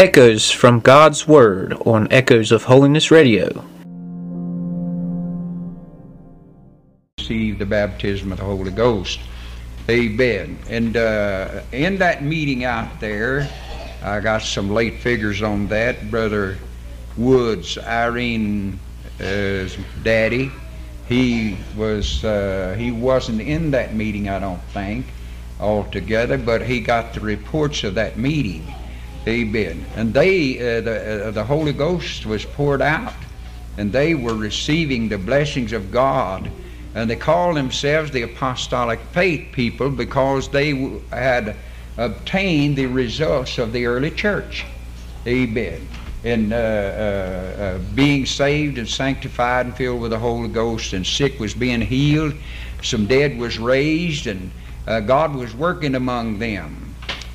Echoes from God's Word on Echoes of Holiness Radio. Receive the baptism of the Holy Ghost. Amen. And uh, in that meeting out there, I got some late figures on that. Brother Woods, Irene's daddy, he was uh, he wasn't in that meeting, I don't think, altogether, but he got the reports of that meeting. Amen. And they, uh, the, uh, the Holy Ghost was poured out, and they were receiving the blessings of God. And they called themselves the apostolic faith people because they w- had obtained the results of the early church. Amen. In uh, uh, uh, being saved and sanctified and filled with the Holy Ghost, and sick was being healed, some dead was raised, and uh, God was working among them.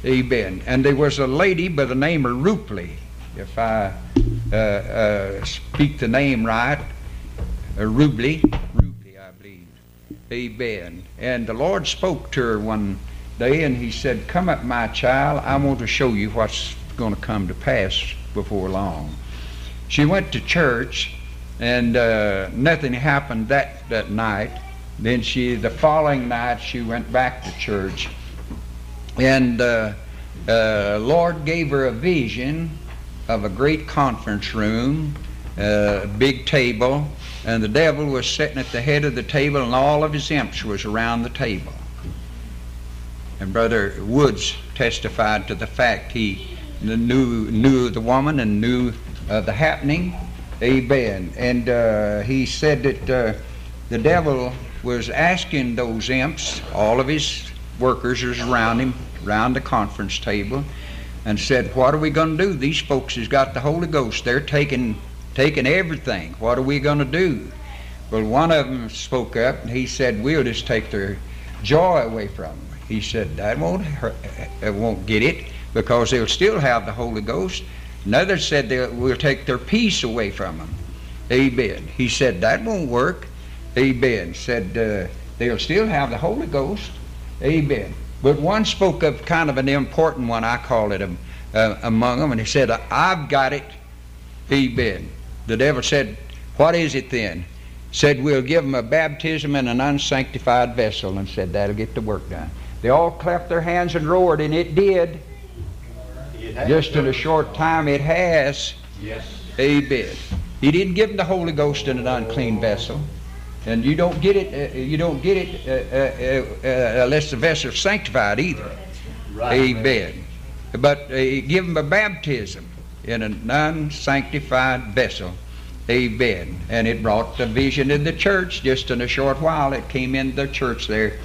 Amen. And there was a lady by the name of Rupley, if I uh, uh, speak the name right, uh, Rubley, I believe. Amen. And the Lord spoke to her one day, and He said, "Come up, my child. I want to show you what's going to come to pass before long." She went to church, and uh, nothing happened that that night. Then she, the following night, she went back to church and uh, uh, Lord gave her a vision of a great conference room, a big table, and the devil was sitting at the head of the table, and all of his imps was around the table. And Brother Woods testified to the fact he knew knew the woman and knew uh, the happening. Amen. And uh, he said that uh, the devil was asking those imps, all of his workers was around him, around the conference table, and said, "What are we going to do? These folks has got the Holy Ghost. They're taking taking everything. What are we going to do?" Well, one of them spoke up, and he said, "We'll just take their joy away from them." He said, "That won't hurt, it won't get it because they'll still have the Holy Ghost." Another said, "We'll take their peace away from them." Amen. He said, "That won't work." Amen. Said uh, they'll still have the Holy Ghost. Amen. But one spoke of kind of an important one, I call it um, uh, among them, and he said, I've got it. Amen. The devil said, What is it then? Said, We'll give them a baptism in an unsanctified vessel, and said, That'll get the work done. They all clapped their hands and roared, and it did. Just in a short time, it has. Yes. Amen. He didn't give them the Holy Ghost in an unclean vessel and you don't get it. Uh, you don't get it uh, uh, uh unless the vessel is sanctified either. Right. Amen. But uh, give them a baptism in a non-sanctified vessel. Amen. And it brought the vision in the church. Just in a short while, it came in the church there,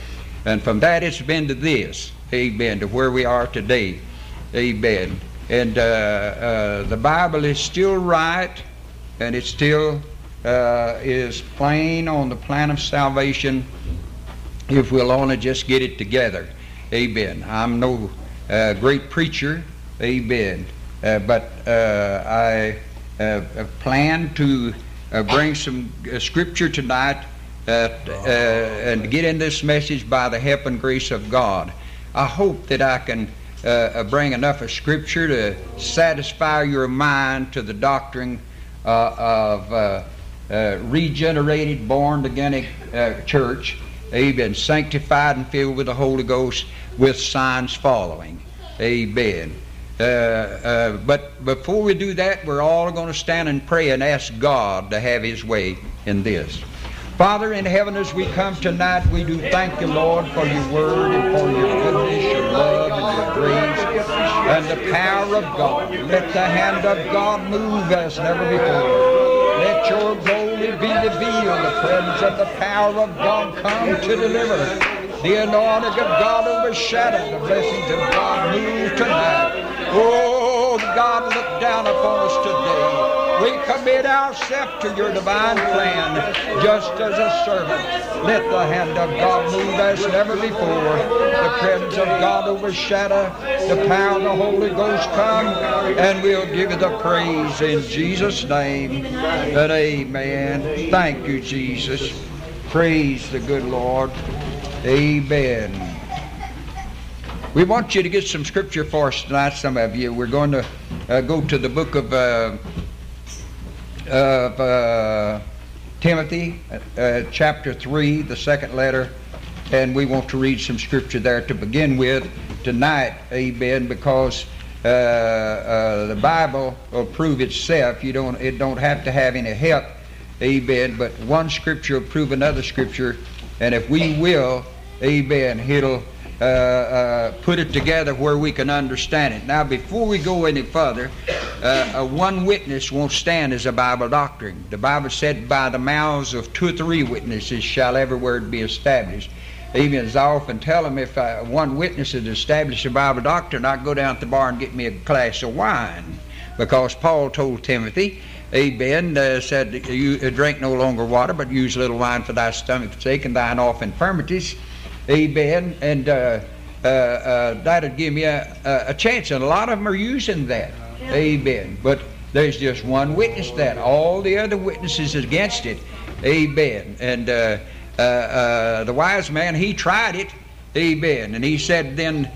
and from that it's been to this. Amen. To where we are today. Amen. And uh, the Bible is still right, and it's still uh, is plain on the plan of salvation if we'll only just get it together. Amen. I'm no uh, great preacher. Amen. Uh, but uh, I uh, plan to uh, bring some scripture tonight and get in this message by the help and grace of God. I hope that I can bring enough of scripture to satisfy your mind to the doctrine of uh, regenerated, born again uh, church, amen, sanctified and filled with the Holy Ghost with signs following. Amen. Uh, uh, but before we do that, we're all going to stand and pray and ask God to have His way in this. Father in heaven, as we come tonight, we do thank you, Lord, for your word and for your goodness, your love, and your grace, and the power of God. Let the hand of God move as never before. Let your glory be revealed. The presence of the power of God come to deliver. The anointing of God overshadow. The blessings of God move tonight. Oh, God, look down upon us today. We commit ourselves to your divine plan, just as a servant. Let the hand of God move as never before. The presence of God overshadow. The power of the Holy Ghost come, and we'll give you the praise in Jesus' name. And amen. Thank you, Jesus. Praise the good Lord. Amen. We want you to get some scripture for us tonight, some of you. We're going to uh, go to the book of, uh, of uh, Timothy, uh, chapter 3, the second letter, and we want to read some scripture there to begin with tonight, amen, because uh, uh, the Bible will prove itself. You don't, it don't have to have any help, amen, but one scripture will prove another scripture, and if we will, amen, it'll uh, uh, put it together where we can understand it. Now, before we go any further, uh, one witness won't stand as a Bible doctrine. The Bible said, by the mouths of two or three witnesses shall every word be established. Even as I often tell them, if I, one witness has established a Bible doctrine, I go down to the bar and get me a glass of wine. Because Paul told Timothy, Amen, uh, said, You drink no longer water, but use a little wine for thy stomach's sake and thine off infirmities. Amen. And uh, uh, uh, that'll give me a, a, chance. And a lot of them are using that. Yeah. Amen. But there's just one witness that. All the other witnesses against it. Amen. And uh, uh, uh, the wise man, he tried it. Amen. And he said, then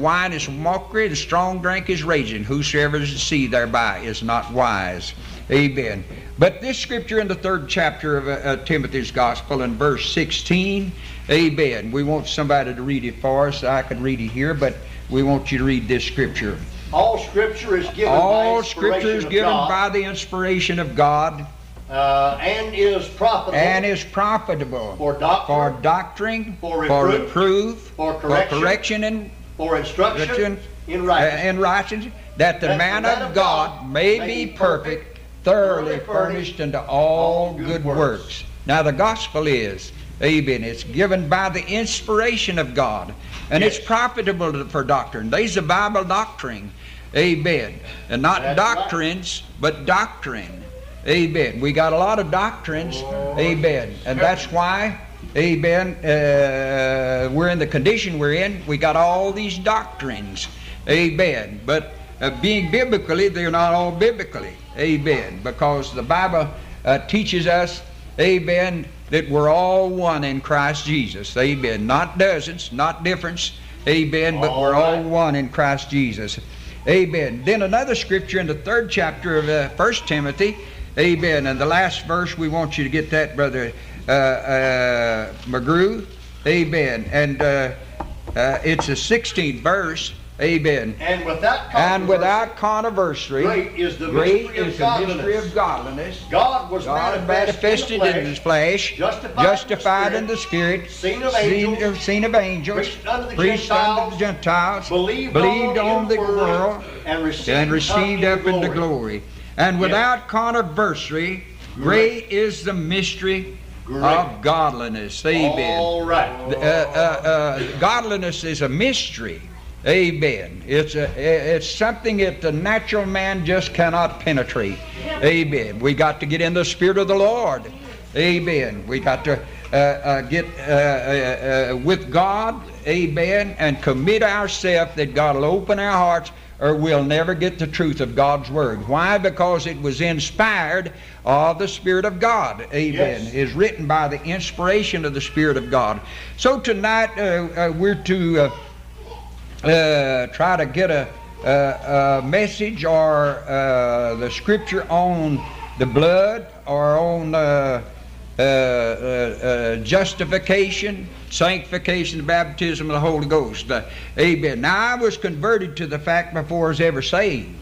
wine is mockery and strong drink is raging. Whosoever is deceived thereby is not wise. Amen. But this scripture in the third chapter of Timothy's Gospel in verse 16 Amen. We want somebody to read it for us. I can read it here, but we want you to read this scripture. All scripture is given All by scripture is given by the inspiration of God. Uh, and is profitable. And is profitable for doctrine, for, doctrine, for, reproof, for reproof, for correction, for correction and for instruction in righteousness, uh, in righteousness that the that man, the man of God, God may be perfect, thoroughly furnished unto all, good, works. Now the gospel is Amen. It's given by the inspiration of God. And yes. it's profitable for doctrine. There's a Bible doctrine. Amen. And not That's doctrines, right. but doctrine. Amen. We got a lot of doctrines. Oh. Amen. And that's why, amen, uh, we're in the condition we're in. We got all these doctrines. Amen. But uh, being biblically, they're not all biblically. Amen. Because the Bible uh, teaches us, amen, that we're all one in Christ Jesus. Amen. Not dozens, not difference. Amen. But we're all one in Christ Jesus. Amen. Then another scripture in the third chapter of uh, 1 Timothy. Amen. And the last verse, we want you to get that, Brother uh, uh, McGrew. Amen. And uh, uh, it's a 16th verse. Amen. And without controversy, and without controversy great is the great mystery, is of, the mystery of godliness. God was God manifested, manifested in, His flesh, justified, justified in, the Spirit, seen of angels, seen of angels preached unto the preached Gentiles, the Gentiles believed, believed on, on the world, and received, and received up into glory. glory. And without controversy, great is the mystery Great. of godliness. Amen. All right. Uh, uh, uh, godliness is a mystery. Amen. It's a, it's something that the natural man just cannot penetrate. Amen. We got to get in the spirit of the Lord. Amen. We got to uh, uh, get uh, uh, uh with God. Amen. And commit ourselves that God will open our hearts or we'll never get the truth of God's Word. Why? Because it was inspired of the Spirit of God. Amen. Yes. Is written by the inspiration of the Spirit of God. So tonight uh, we're to uh, try to get a, a, a message or uh, the scripture on the blood or on uh, uh, uh, justification, sanctification, baptism of the Holy Ghost. amen. Now, I was converted to the fact before I was ever saved.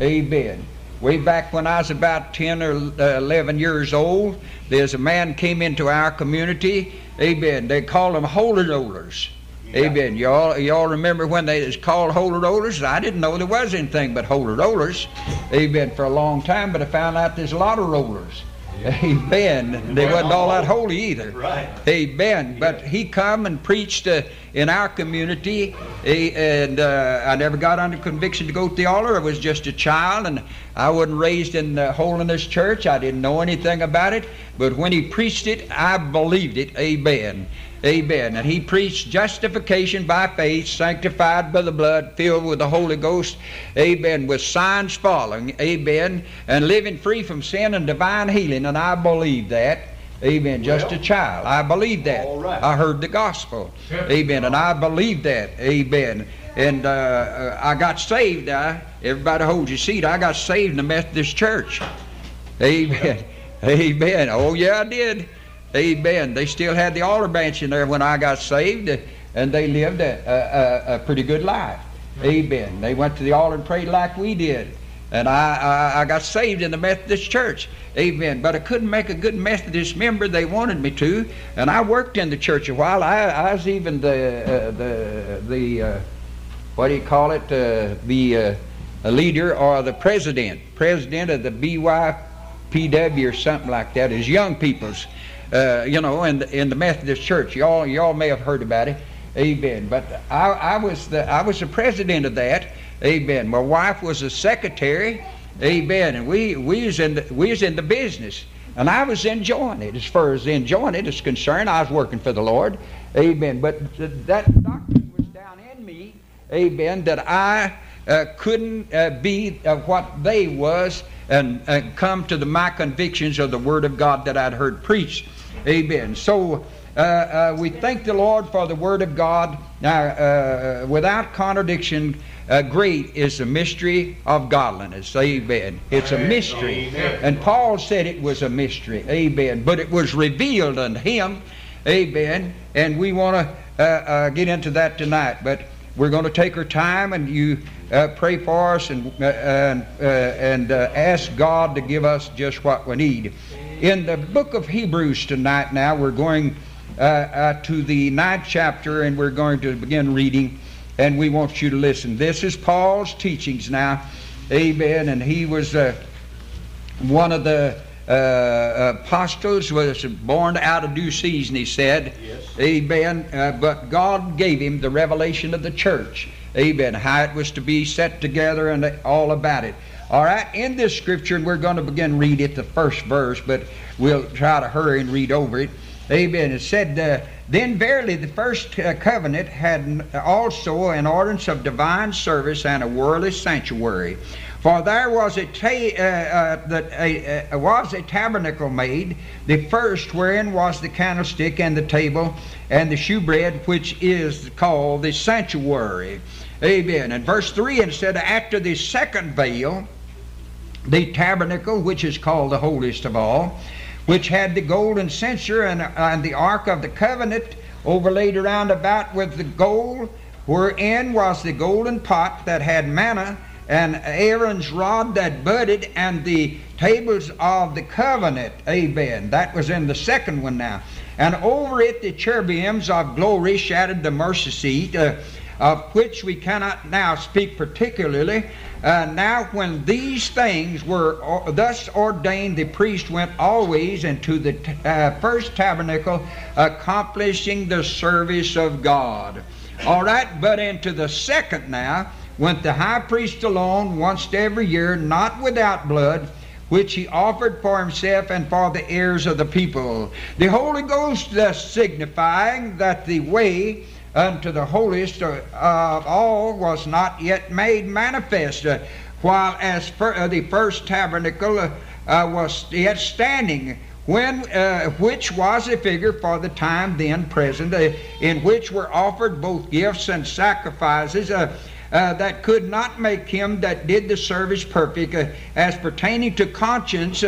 Amen. Way back when I was about 10 or 11 years old, there's a man came into our community. Amen. They call them holy rollers. Amen. Y'all, y'all remember when they was called holy rollers? I didn't know there was anything but holy rollers. Amen. For a long time, but I found out there's a lot of rollers. Amen. They wasn't all that holy either. Right. Amen. But he come and preached uh, in our community, and uh, I never got under conviction to go to the altar. I was just a child, and I wasn't raised in the holiness church. I didn't know anything about it. But when he preached it, I believed it. Amen. Amen. And he preached justification by faith, sanctified by the blood, filled with the Holy Ghost. Amen. With signs following. Amen. And living free from sin and divine healing. And I believe that. Amen. Just a child. I believe that. right. I heard the gospel. Amen. And I believe that. Amen. And uh, uh, I got saved. I, everybody hold your seat. I got saved in the Methodist Church. Amen. Amen. Oh, yeah, I did. Amen. They still had the altar bench in there when I got saved, and they lived a, a, a, pretty good life. Amen. They went to the altar and prayed like we did. And I, I, I got saved in the Methodist church. Amen. But I couldn't make a good Methodist member. They wanted me to. And I worked in the church a while. I, I was even the, uh, the, the uh, what do you call it? Uh, the uh, leader or the president. President of the BYPW or something like that. Is young people's, uh, you know, in the, in the Methodist church. Y'all, y'all may have heard about it. Amen. But I, I was the I was the president of that. Amen. My wife was a secretary. Amen. And we we was in the, we was in the business, and I was enjoying it. As far as enjoying it is concerned, I was working for the Lord. Amen. But th- that doctrine was down in me. Amen. That I uh, couldn't uh, be uh, what they was and, and come to the my convictions of the Word of God that I'd heard preached. Amen. So. Uh, uh, we thank the Lord for the Word of God. Now, uh, without contradiction, uh, great is the mystery of godliness. Amen. It's a mystery. And Paul said it was a mystery. Amen. But it was revealed unto him. Amen. And we want to uh, uh, get into that tonight. But we're going to take our time and you pray for us and, and, and ask God to give us just what we need. In the book of Hebrews tonight, now, we're going. Uh, uh, to the ninth chapter, and we're going to begin reading, and we want you to listen. This is Paul's teachings now. Amen. And he was uh, one of the uh, apostles, was born out of due season, he said. Yes. Amen. Uh, but God gave him the revelation of the church. Amen. How it was to be set together and all about it. All right, in this scripture, and we're going to begin read it, the first verse, but we'll try to hurry and read over it. Amen. It said, uh, Then verily the first uh, covenant had also an ordinance of divine service and a worldly sanctuary. For there was a, ta- uh, that a, was a tabernacle made, the first wherein was the candlestick and the table and the shewbread, which is called the sanctuary. Amen. And verse 3, and said, After the second veil, the tabernacle, which is called the holiest of all, which had the golden censer and, and the ark of the covenant overlaid around about with the gold, wherein was the golden pot that had manna, and Aaron's rod that budded, and the tables of the covenant. Amen. That was in the second one now. And over it the cherubims of glory shadowed the mercy seat, uh, of which we cannot now speak particularly. Uh, now, when these things were or, thus ordained, the priest went always into the t- uh, first tabernacle, accomplishing the service of God. All right, but into the second now went the high priest alone once every year, not without blood which he offered for himself and for the heirs of the people. The Holy Ghost thus signifying that the way unto the holiest of all was not yet made manifest, uh, while as for, uh, the first tabernacle uh, was yet standing, when which was a figure for the time then present, in which were offered both gifts and sacrifices. Uh, that could not make him that did the service perfect, as pertaining to conscience,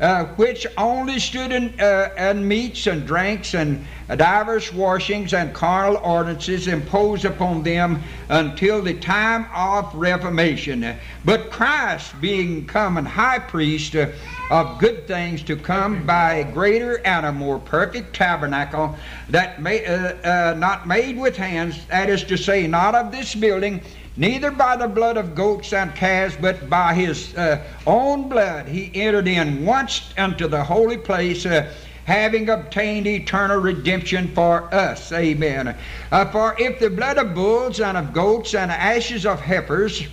uh, which only stood in, uh, meats and drinks and divers washings and carnal ordinances imposed upon them until the time of reformation. But Christ, being come and high priest uh, of good things to come by a greater and a more perfect tabernacle, that may, uh, uh, not made with hands, that is to say, not of this building, neither by the blood of goats and calves, but by his uh, own blood he entered in once unto the holy place, uh, having obtained eternal redemption for us. Amen. Uh, for if the blood of bulls and of goats and ashes of heifers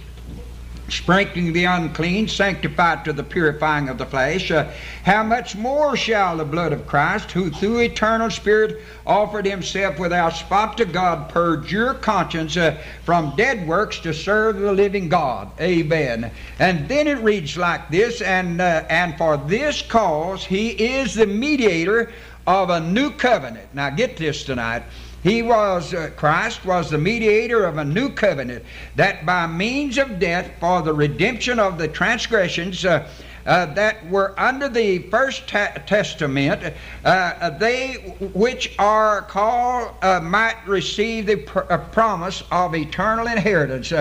sprinkling the unclean, sanctified to the purifying of the flesh, uh, how much more shall the blood of Christ, who through eternal Spirit offered himself without spot to God, purge your conscience uh, from dead works to serve the living God? Amen. And then it reads like this, and uh, and for this cause he is the mediator of a new covenant. Now get this tonight. He was, uh, Christ was the mediator of a new covenant, that by means of death for the redemption of the transgressions uh, uh, that were under the first ta- testament, uh, they which are called uh, might receive the pr- uh, promise of eternal inheritance.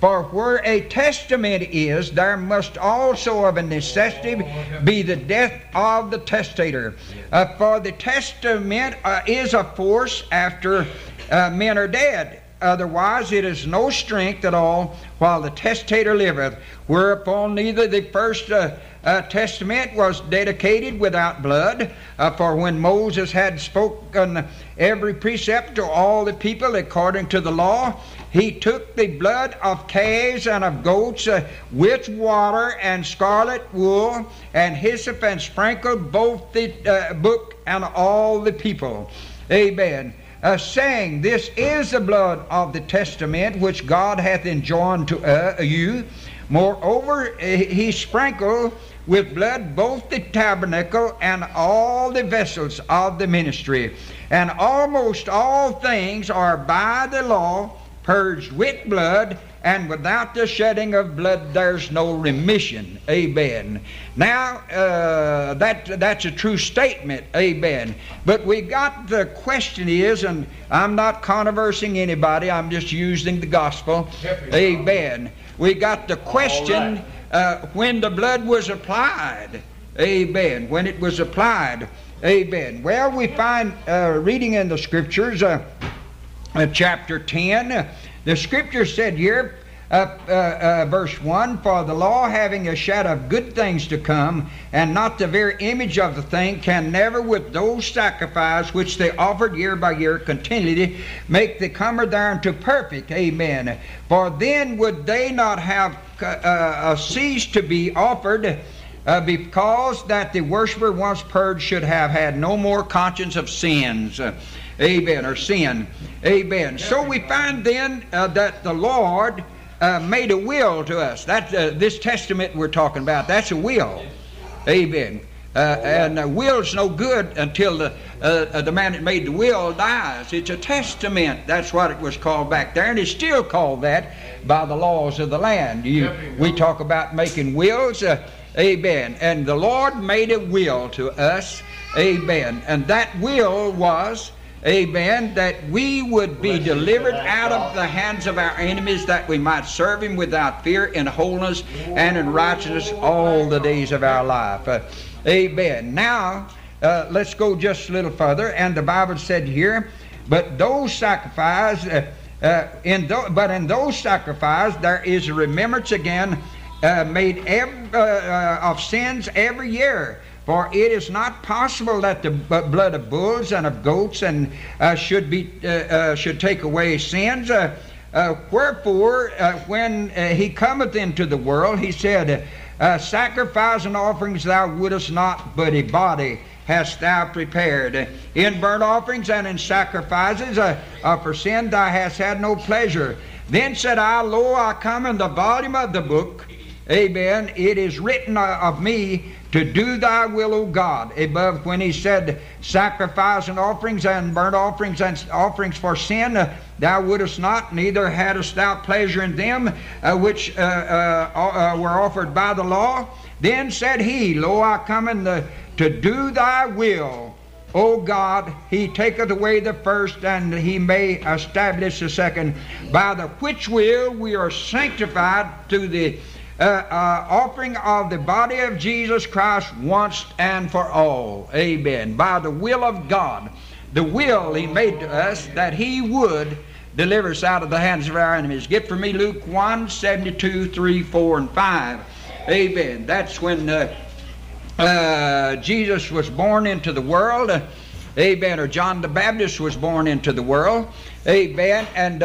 For where a testament is, there must also of a necessity be the death of the testator. Uh, for the testament uh, is a force after uh, men are dead. Otherwise, it is no strength at all while the testator liveth. Whereupon neither the first uh, uh, testament was dedicated without blood. Uh, for when Moses had spoken every precept to all the people according to the law, he took the blood of calves and of goats uh, with water and scarlet wool and hyssop and sprinkled both the uh, book and all the people. Amen. Uh, saying, This is the blood of the testament which God hath enjoined to uh, you. Moreover, he sprinkled with blood both the tabernacle and all the vessels of the ministry. And almost all things are by the law purged with blood, and without the shedding of blood there's no remission. Amen. Now, uh, that, that's a true statement. Amen. But we got the question is, and I'm not conversing anybody, I'm just using the gospel. Amen. We got the question uh, when the blood was applied. Amen. When it was applied. Amen. Well, we find uh, reading in the scriptures. Uh, chapter 10. The scripture said here, uh, uh, uh, verse 1 For the law, having a shadow of good things to come, and not the very image of the thing, can never, with those sacrifices which they offered year by year continually, make the comer thereunto perfect. Amen. For then would they not have uh, uh, ceased to be offered. Uh, because that the worshiper once purged should have had no more conscience of sins. Amen. Or sin. Amen. So we find then uh, that the Lord uh, made a will to us. That uh, this testament we're talking about. That's a will. Amen. Uh, and a will's no good until the uh, uh, the man that made the will dies. It's a testament. That's what it was called back there, and it's still called that by the laws of the land. You, we talk about making wills. amen. And the Lord made a will to us. Amen. And that will was amen, that we would be delivered out of the hands of our enemies, that we might serve Him without fear, in holiness and in righteousness all the days of our life. Uh, amen. Now, uh, let's go just a little further. And the Bible said here, but those sacrifices, uh, uh in th- but in those sacrifices there is a remembrance again uh, made every, uh, of sins every year. For it is not possible that the blood of bulls and of goats and uh, should be uh, uh, should take away sins. Uh, uh, wherefore, uh, when he cometh into the world, he said, "Sacrifice and offerings thou wouldest not, but a body." hast thou prepared. In burnt offerings and in sacrifices uh, uh, for sin thou hast had no pleasure. Then said I, Lo, I come in the volume of the book. Amen. It is written of me to do thy will, O God. Above when he said, Sacrifice and offerings and burnt offerings and offerings for sin, uh, thou wouldest not, neither hadst thou pleasure in them uh, which uh, uh, uh were offered by the law. Then said he, Lo, I come in the, to do thy will. O God, he taketh away the first, and he may establish the second, by the which will we are sanctified to the uh, uh, offering of the body of Jesus Christ once and for all. Amen. By the will of God, the will He made to us that He would deliver us out of the hands of our enemies. Get for me Luke 1 72, 3, 4, and 5. Amen. That's when uh, uh Jesus was born into the world. Amen. Or John the Baptist was born into the world. Amen. And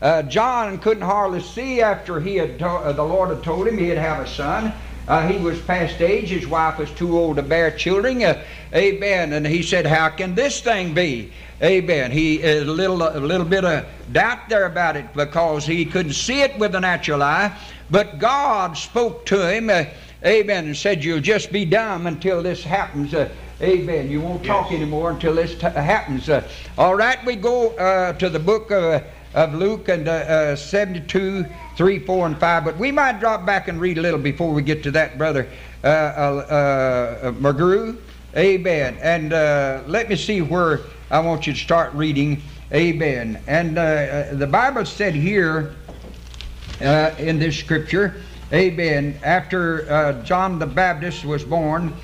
uh, uh, John couldn't hardly see after he had to- uh, the Lord had told him he'd have a son. Uh, he was past age. His wife was too old to bear children. Uh, amen. And he said, "How can this thing be?" Amen. He a little a little bit of doubt there about it because he couldn't see it with the natural eye. But God spoke to him. Uh, amen. And said, "You'll just be dumb until this happens." Uh, amen. You won't talk anymore until this t- happens. Uh, all right. We go uh, to the book of of Luke and uh, uh, 72, 3, 4, and 5. But we might drop back and read a little before we get to that, Brother uh, uh, uh, McGrew. Amen. And uh, let me see where I want you to start reading. Amen. And uh, the Bible said here uh, in this scripture, Amen, after John the Baptist was born,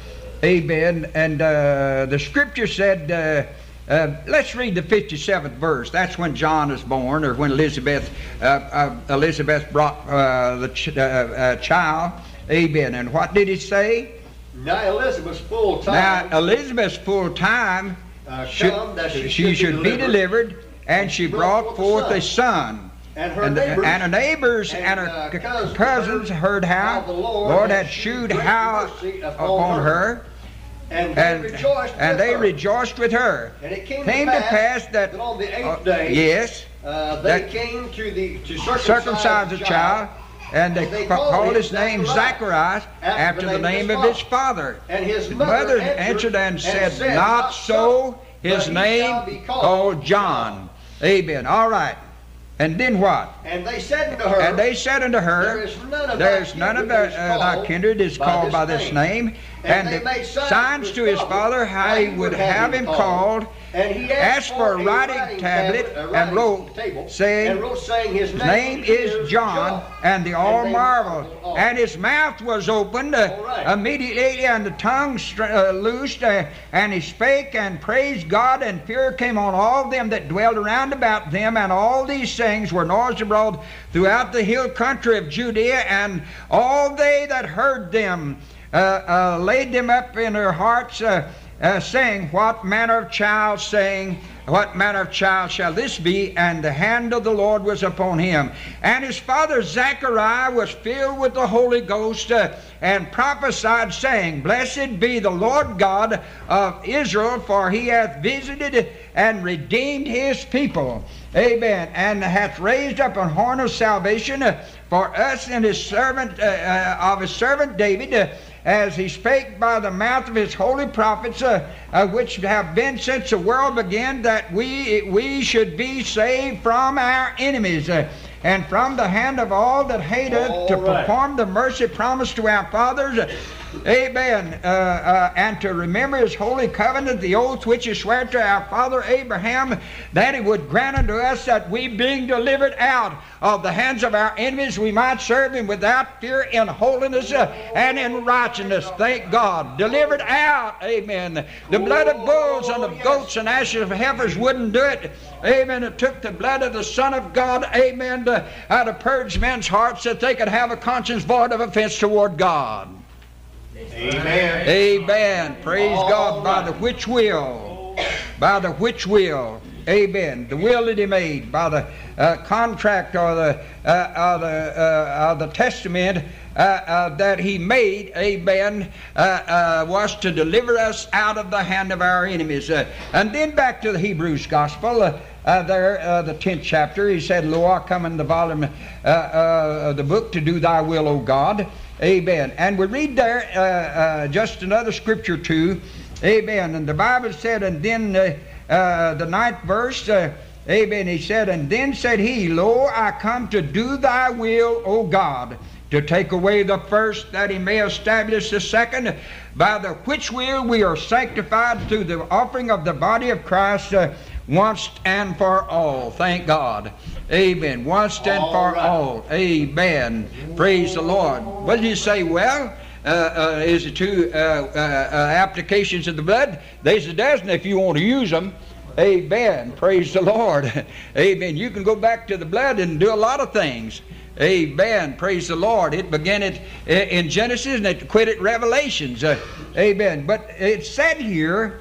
Amen, and uh, the scripture said, uh, let's read the 57th verse. That's when John is born, or when Elizabeth uh, uh, Elizabeth brought uh, the ch- uh, uh, child. Amen. And what did he say? Now Elizabeth's full time. Now. Elizabeth's full time uh, should, she, she should be delivered, and she brought forth a son. And her And, neighbors, and her neighbors and, her cousins cousins heard how the Lord Lord had shewed how upon upon her. her, and they and, rejoiced and with they her. rejoiced with her. And it came, Came to pass that, that on the eighth uh, day, yes, uh, they that- came to the to circumcise, the child, and they, they called called his name Zacharias, Zacharias after the name of his father. And his mother, answered and said, Not so, his but he shall name called John. Amen. All right. And then what? And they said unto her, And they said unto her, is none of There's thy none of kindred uh, thy kindred is by called this by this name. And And, they made signs signs to his father how he would have him called. And he asked for a writing tablet a and writing wrote, table, saying, and wrote, saying his name, name is John, and the all they marveled. And his mouth was opened uh, right. immediately, and the tongue str- uh, loosed, uh, and he spake and praised God, and fear came on all them that dwelled around about them, and all these things were noised abroad throughout the hill country of Judea, and all they that heard them uh, uh, laid them up in their hearts, uh, uh, saying, What manner of child, saying, What manner of child shall this be? And the hand of the Lord was upon him. And his father Zechariah was filled with the Holy Ghost and prophesied, saying, Blessed be the Lord God of Israel, for he hath visited and redeemed his people. Amen. And hath raised up an horn of salvation for us and his servant, uh, uh, of his servant David. uh, as he spake by the mouth of his holy prophets, uh, uh, which have been since the world began, that we we should be saved from our enemies. uh, and from the hand of all that hate us, to right. perform the mercy promised to our fathers, Amen. Uh, uh, and to remember his holy covenant, the oath which he sware to our father Abraham, that he would grant unto us that we, being delivered out of the hands of our enemies, we might serve him without fear in holiness uh, and in righteousness. Thank God. Delivered out. Amen. The blood of bulls and of goats and ashes of heifers wouldn't do it. Amen. It took the blood of the Son of God, amen, to, uh, to purge men's hearts that they could have a conscience void of offense toward God. Amen. Amen. Praise All God. By the which will, by the which will, Amen. The will that He made by the uh, contract or the uh, or the uh, or the testament uh, uh, that He made, Amen, uh, uh, was to deliver us out of the hand of our enemies. Uh, and then back to the Hebrews Gospel. Uh, uh, there, uh, the tenth chapter, he said, "Lo, I come in the volume uh, uh, of the book to do Thy will, O God." Amen. And we read there uh, uh, just another scripture too. Amen. And the Bible said, and then uh, uh, the ninth verse, uh, Amen. He said, and then said he, Lo, I come to do thy will, O God, to take away the first, that he may establish the second, by the which will we are sanctified through the offering of the body of Christ uh, once and for all. Thank God. Amen. One stand All for right. all. Amen. Praise the Lord. What did you say? Well, uh, uh, is it two uh, uh, uh, applications of the blood? There's a dozen if you want to use them. Amen. Praise the Lord. Amen. You can go back to the blood and do a lot of things. Amen. Praise the Lord. It began it in Genesis and it quit at Revelations. Uh, amen. But it said here,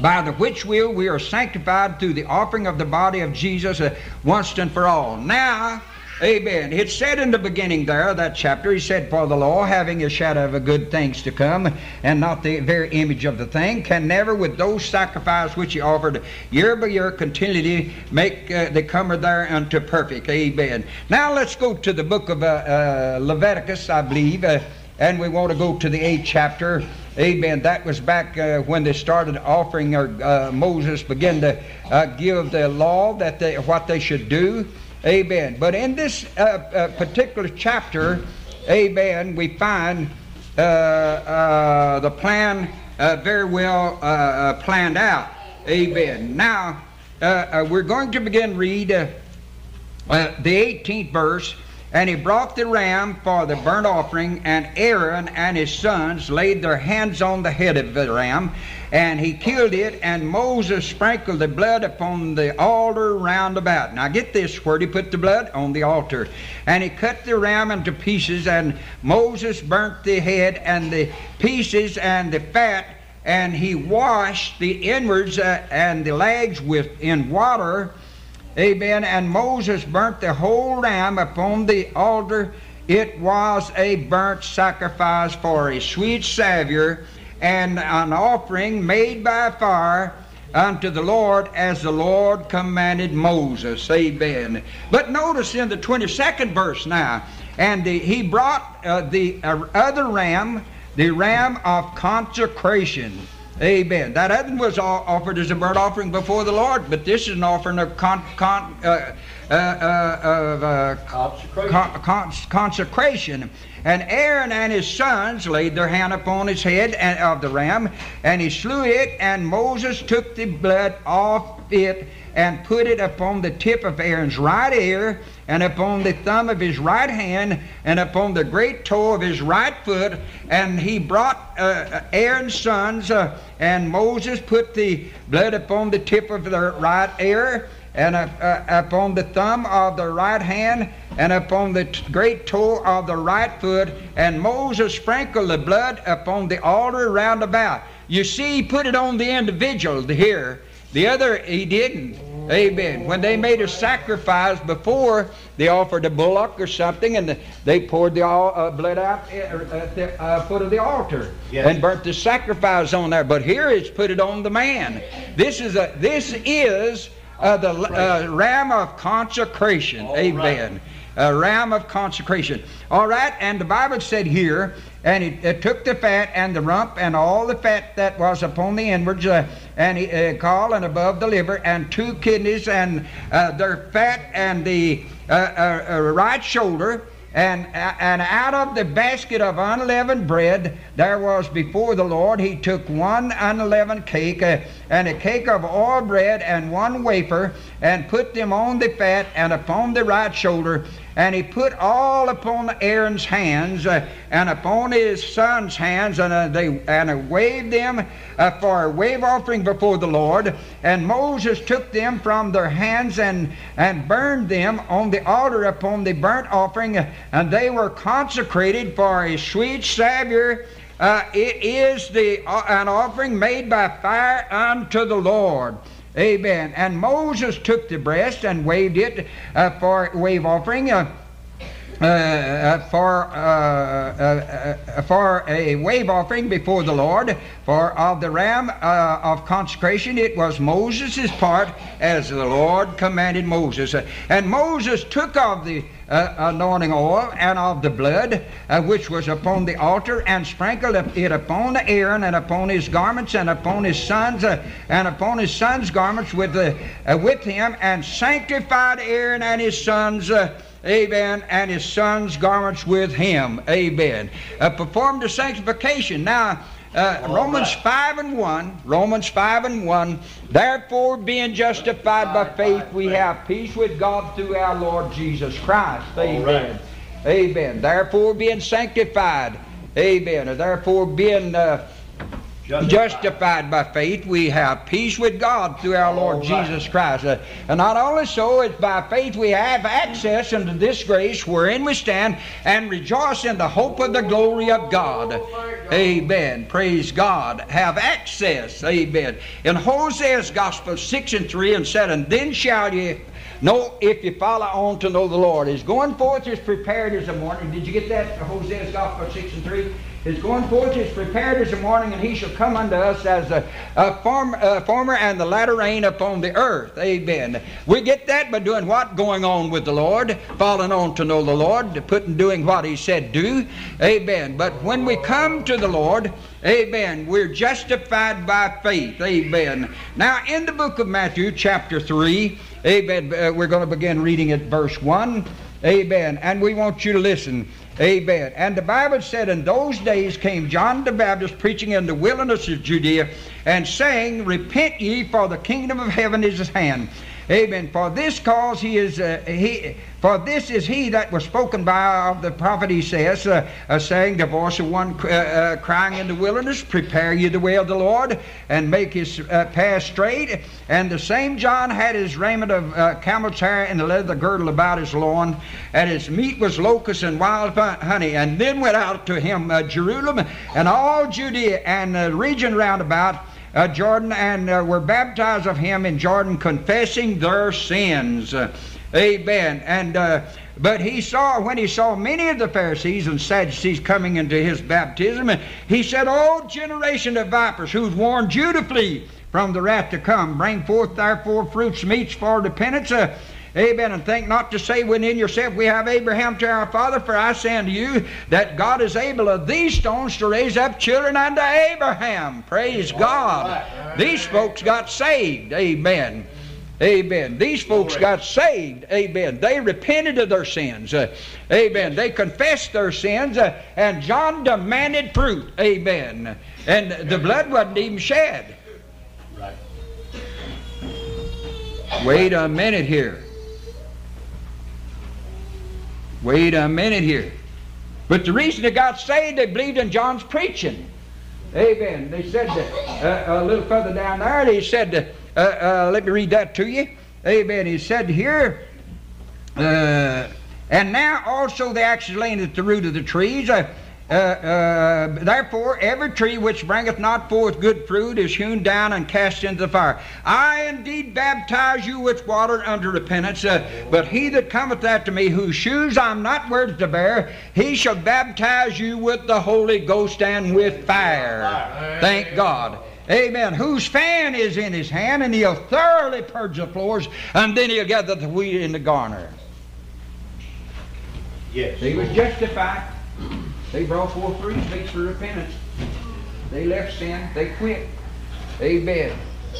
by the which will we are sanctified through the offering of the body of Jesus uh, once and for all. Now, Amen. It said in the beginning there, that chapter, he said, For the law, having a shadow of good things to come, and not the very image of the thing, can never, with those sacrifices which he offered year by year, continually make uh, the comer there unto perfect. Amen. Now let's go to the book of uh, uh, Leviticus, I believe, uh, and we want to go to the eighth chapter. Amen. That was back uh, when they started offering, or uh, Moses began to uh, give the law that they, what they should do. Amen. But in this uh, uh, particular chapter, amen, we find uh, the plan very well planned out. Amen. Now, we're going to begin read the 18th verse. And he brought the ram for the burnt offering, and Aaron and his sons laid their hands on the head of the ram, and he killed it, and Moses sprinkled the blood upon the altar round about. Now get this, where he put the blood? On the altar. And he cut the ram into pieces, and Moses burnt the head and the pieces and the fat, and he washed the inwards uh, and the legs with in water. Amen. And Moses burnt the whole ram upon the altar. It was a burnt sacrifice for a sweet Savior and an offering made by fire unto the Lord as the Lord commanded Moses. Amen. But notice in the 22nd verse now, and the, he brought uh, the uh, other ram, the ram of consecration. Amen. That other was offered as a burnt offering before the Lord, but this is an offering of con, con, uh, uh, uh, uh, consecration. Con, consecration. And Aaron and his sons laid their hand upon his head of the ram, and he slew it, and Moses took the blood off it and put it upon the tip of Aaron's right ear, and upon the thumb of his right hand, and upon the great toe of his right foot. And he brought uh, Aaron's sons, uh, and Moses put the blood upon the tip of their right ear, and uh, uh, upon the thumb of the right hand, and upon the t- great toe of the right foot. And Moses sprinkled the blood upon the altar round about. You see, he put it on the individual here. The other, he didn't. Amen. When they made a sacrifice before, they offered a bullock or something, and they poured the uh, blood out at the uh, foot of the altar yes. and burnt the sacrifice on there. But here it's put it on the man. This is a. This is uh, the uh, ram of consecration. Amen. A ram of consecration. All right, and the Bible said here, and it, it, took the fat and the rump and all the fat that was upon the inwards, uh, and he uh, and above the liver, and two kidneys, and uh, their fat and the uh, uh, right shoulder, and, and out of the basket of unleavened bread there was before the Lord, he took one unleavened cake uh, and a cake of oil bread and one wafer, and put them on the fat and upon the right shoulder, and he put all upon Aaron's hands uh, and upon his son's hands, and uh, they and uh, waved them uh, for a wave offering before the Lord. And Moses took them from their hands and and burned them on the altar upon the burnt offering, and they were consecrated for a sweet Savior. Uh, it is the uh, an offering made by fire unto the Lord. Amen. And Moses took the breast and waved it uh, for wave offering. Uh, uh, uh for for a wave offering before the Lord, for of the ram of consecration it was Moses' part, as the Lord commanded Moses. And Moses took of the uh, anointing oil and of the blood uh, which was upon the altar and sprinkled it upon Aaron and upon his garments and upon his sons uh, and upon his sons' garments with, uh, with him and sanctified Aaron and his sons. Uh, amen, and his sons' garments with him, amen. Uh, performed the sanctification. Now, uh, Romans right. 5 and 1. Romans 5 and 1. Therefore, being justified by faith, we have peace with God through our Lord Jesus Christ. Amen. Amen. Therefore, being sanctified. Amen. Or therefore, being. Uh, Justified by faith, we have peace with God through our Lord right. Jesus Christ. Uh, and not only so, it's by faith we have access into this grace wherein we stand and rejoice in the hope of the glory of God. Amen. Praise God. Have access. Amen. In Hosea's Gospel 6 and 3 and 7, then shall ye know if you follow on to know the Lord. Is going forth is prepared as a morning. Did you get that? Hosea's Gospel 6 and 3? His going forth is prepared as a morning, and he shall come unto us as a, a form, uh, former and the latter rain upon the earth. Amen. We get that by doing what? Going on with the Lord, falling on to know the Lord, putting doing what he said do. Amen. But when we come to the Lord, Amen. We're justified by faith. Amen. Now, in the book of Matthew, chapter 3, Amen, uh, we're going to begin reading at verse 1. Amen. And we want you to listen. Amen. And the Bible said, In those days came John the Baptist preaching in the wilderness of Judea and saying, Repent ye, for the kingdom of heaven is at hand. Amen. For this cause he is uh, he. For this is he that was spoken by of the prophet Esaias, uh, uh, saying, The voice of one uh, uh, crying in the wilderness, Prepare ye the way of the Lord, and make his uh, path straight. And the same John had his raiment of camel's hair and a leather girdle about his loin, and his meat was locusts and wild honey. And then went out to him Jerusalem and all Judea and the region round about uh, Jordan and uh, were baptized of him in Jordan, confessing their sins. Uh, amen. And uh, but he saw when he saw many of the Pharisees and Sadducees coming into his baptism, and he said, "O generation of vipers, who's warned you to flee from the wrath to come, bring forth therefore fruits meets for repentance." Amen. And think not to say within yourself, We have Abraham to our father, for I say unto you that God is able of these stones to raise up children unto Abraham. Praise God. These folks got saved. Amen. Amen. These folks got saved. Amen. They repented of their sins. Uh, amen. They confessed their sins, uh, and John demanded fruit. Amen. And the blood wasn't even shed. Right. Wait a minute here. Wait a minute here. But the reason they got saved, they believed in John's preaching. Amen. They said that, uh, a little further down there, they said, uh, uh, let me read that to you. Amen. He said here, uh, and now also the axe is laying at the root of the trees. Uh, uh, therefore, every tree which bringeth not forth good fruit is hewn down and cast into the fire. I indeed baptize you with water unto repentance, uh, but he that cometh after me, whose shoes I'm not worthy to bear, he shall baptize you with the Holy Ghost and with fire. Thank God. Amen. Whose fan is in his hand, and he'll thoroughly purge the floors, and then he'll gather the wheat in the garner. Yes. He was justified. They brought forth fruit speaks for repentance. They left sin. They quit. Amen.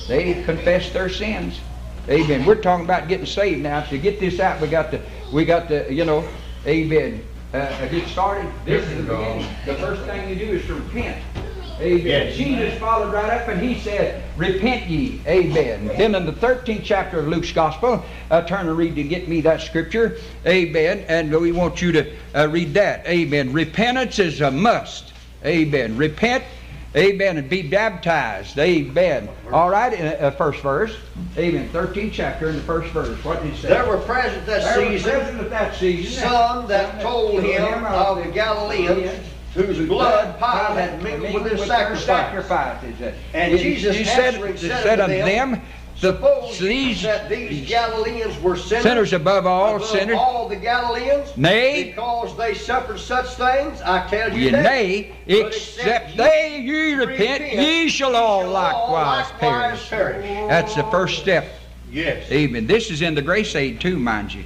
They confessed their sins. Amen. We're talking about getting saved now. To get this out, we got to, we got to, you know, amen. Uh, get started. This is the beginning. The first thing you do is to repent. Amen. Yes. Jesus followed right up and he said, Repent ye. Amen. Then in the 13th chapter of Luke's Gospel, uh, turn and read to get me that scripture. Amen. And we want you to uh, read that. Amen. Repentance is a must. Amen. Repent. Amen. And be baptized. Amen. All right. In uh, first verse. Amen. 13th chapter in the first verse. What did he say? There were present that There season present at that season some that told him of the Galileans whose blood Pilate had mingled with his sacrifices. And He- Jesus he said, said said unto them, them, the, Suppose these, that these Galileans were sinners, sinners above all above sinners, all the Galileans, Nay. because they suffered such things, I tell you ye that. nay, But except they ye repent, ye shall all likewise perish. That's the first step. Yes. Amen. This is in the grace aid too, mind you.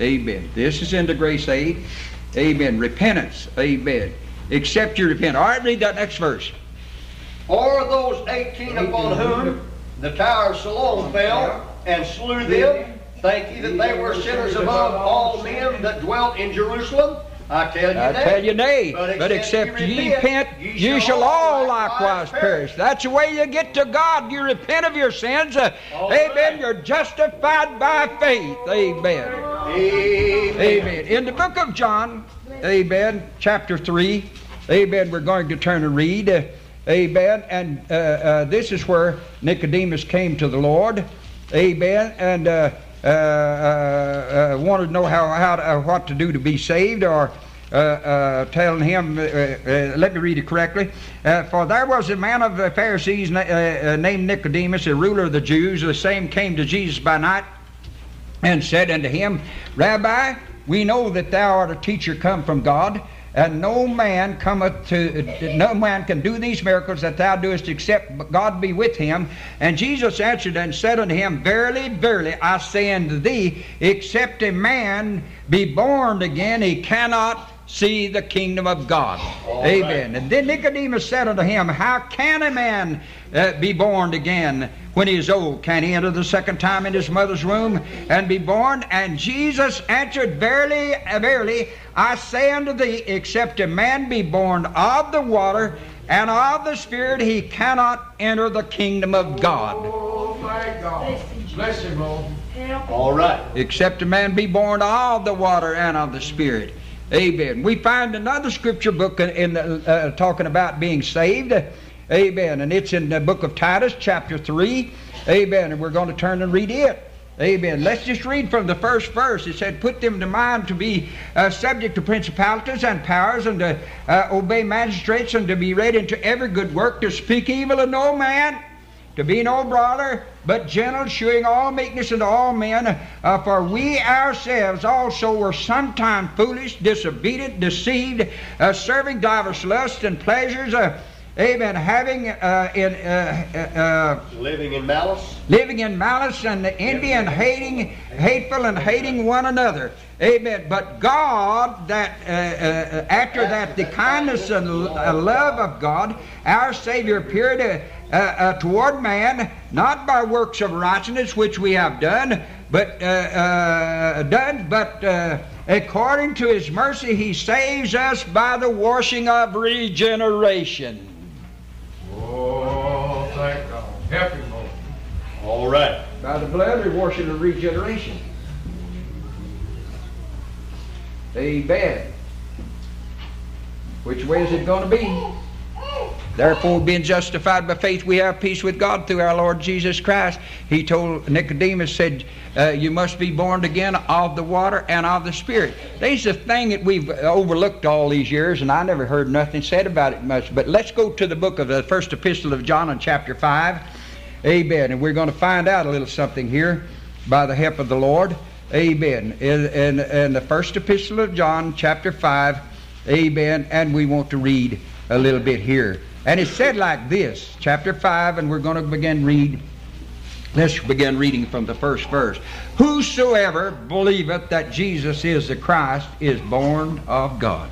Amen. This is in the grace aid. Amen. Repentance. Amen. Except you repent. All right, read that next verse. Or those eighteen upon whom the tower of Siloam fell and slew them, Thank ye that they were sinners above all men that dwelt in Jerusalem? I tell you I that. tell you nay, But but except ye repent, repent, ye shall all likewise likewise perish. perish. That's the way you get to God. You repent of your sins. Uh, amen. right. You're justified by faith. Amen. Amen. Amen. In the book of John, amen, chapter 3, amen, we're going to turn and read. Uh, Amen. And uh, uh, this is where Nicodemus came to the Lord. Amen. And uh, uh, uh, uh, wanted to know how, how to, what to do to be saved or telling him, let me read it correctly. For there was a man of the Pharisees na- named Nicodemus, a ruler of the Jews. The same came to Jesus by night and said unto him, Rabbi, we know that thou art a teacher come from God, and no man cometh to no man can do these miracles that thou doest except God be with him. And Jesus answered and said unto him, Verily, verily, I say unto thee, except a man be born again, he cannot see the kingdom of God. Amen. And then Nicodemus said unto him, How can a man uh, be born again when he is old? Can he enter the second time in his mother's womb and be born? And Jesus answered, Verily, verily, I say unto thee, except a man be born of the water and of the Spirit, he cannot enter the kingdom of God. Oh, my God. Bless him, Lord. All right. Except a man be born of the water and of the Spirit. Amen. We find another scripture book in, in the, uh, talking about being saved. Amen. And it's in the book of Titus, chapter 3. Amen. And we're going to turn and read it. Amen. Let's just read from the first verse. It said, Put them to mind to be uh, subject to principalities and powers, and to uh, obey magistrates, and to be ready unto every good work, to speak evil of no man, to be no brawler, but gentle, shewing all meekness unto all men. Uh, for we ourselves also were sometime foolish, disobedient, deceived, uh, serving divers lusts and pleasures. Uh, amen. Having uh, in uh, uh, Living in malice. living in malice and envy and hating, hateful and hating one another. Amen. But God, that uh, uh, after that, the kindness and uh, love of God, our Savior appeared uh, uh, uh, toward man, not by works of righteousness which we have done, but uh, uh, done, but uh, according to His mercy, He saves us by the washing of regeneration. Oh, thank God. Help him, Lord. All right. by the blood and washing of regeneration. Amen. Which way is it going to be? Therefore, being justified by faith, we have peace with God through our Lord Jesus Christ. He told Nicodemus, said, uh, You must be born again of the water and of the Spirit. There's a thing that we've overlooked all these years, and I never heard nothing said about it much. But let's go to the book of the first epistle of John in chapter 5. Amen. And we're going to find out a little something here by the help of the Lord. Amen. In, in, in the first epistle of John, chapter 5. Amen. And we want to read a little bit here. And it's said like this, chapter 5, and we're going to begin read. Let's begin reading from the first verse. Whosoever believeth that Jesus is the Christ is born of God.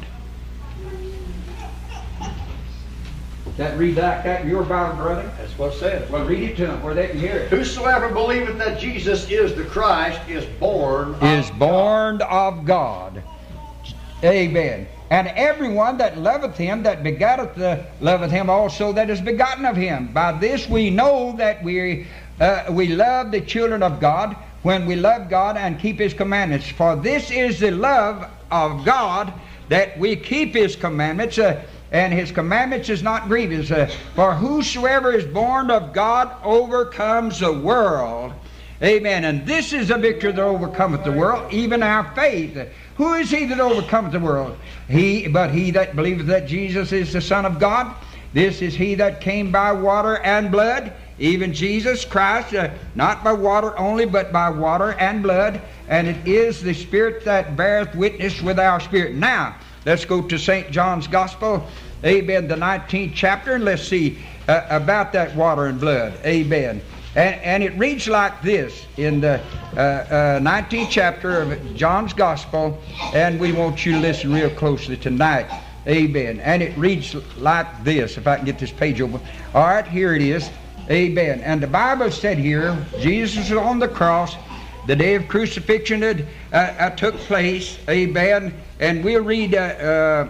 That read like that in your Bible, brother? That's what it says. Well, read it to them where they can hear it. Whosoever believeth that Jesus is the Christ is born Is born of God. Amen. And everyone that loveth him, that begotteth the, loveth him also that is begotten of him. By this we know that we, uh, we love the children of God when we love God and keep his commandments. For this is the love of God that we keep his commandments. Uh, and his commandments is not grievous. Uh, for whosoever is born of God overcomes the world. Amen. And this is a victory that overcometh the world, even our faith. Who is he that overcometh the world? He, but he that believeth that Jesus is the Son of God. This is he that came by water and blood, even Jesus Christ, uh, not by water only, but by water and blood. And it is the Spirit that beareth witness with our spirit. Now, let's go to St. John's Gospel, amen, the 19th chapter, and let's see uh, about that water and blood. Amen. And, and it reads like this in the uh, uh, 19th chapter of John's Gospel, and we want you to listen real closely tonight. Amen. And it reads like this, if I can get this page open. All right, here it is. Amen. And the Bible said here, Jesus was on the cross. The day of crucifixion had uh, uh, took place. Amen. And we'll read, uh,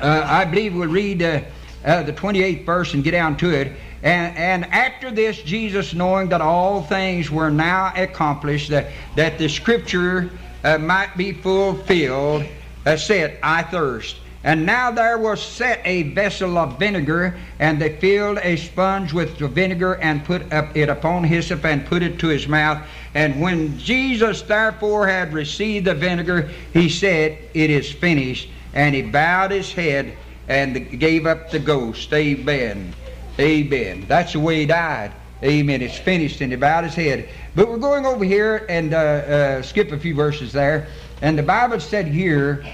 uh, I believe we'll read the 28th verse and get down to it. And, and after this, Jesus, knowing that all things were now accomplished, that, that the scripture uh, might be fulfilled, uh, said, I thirst. And now there was set a vessel of vinegar, and they filled a sponge with the vinegar and put it upon hyssop and put it to his mouth. And when Jesus therefore had received the vinegar, he said, It is finished. And he bowed his head and gave up the ghost. Amen. Amen. That's the way he died. Amen. It's finished, and he bowed his head. But we're going over here and uh, uh, skip a few verses there. And the Bible said here,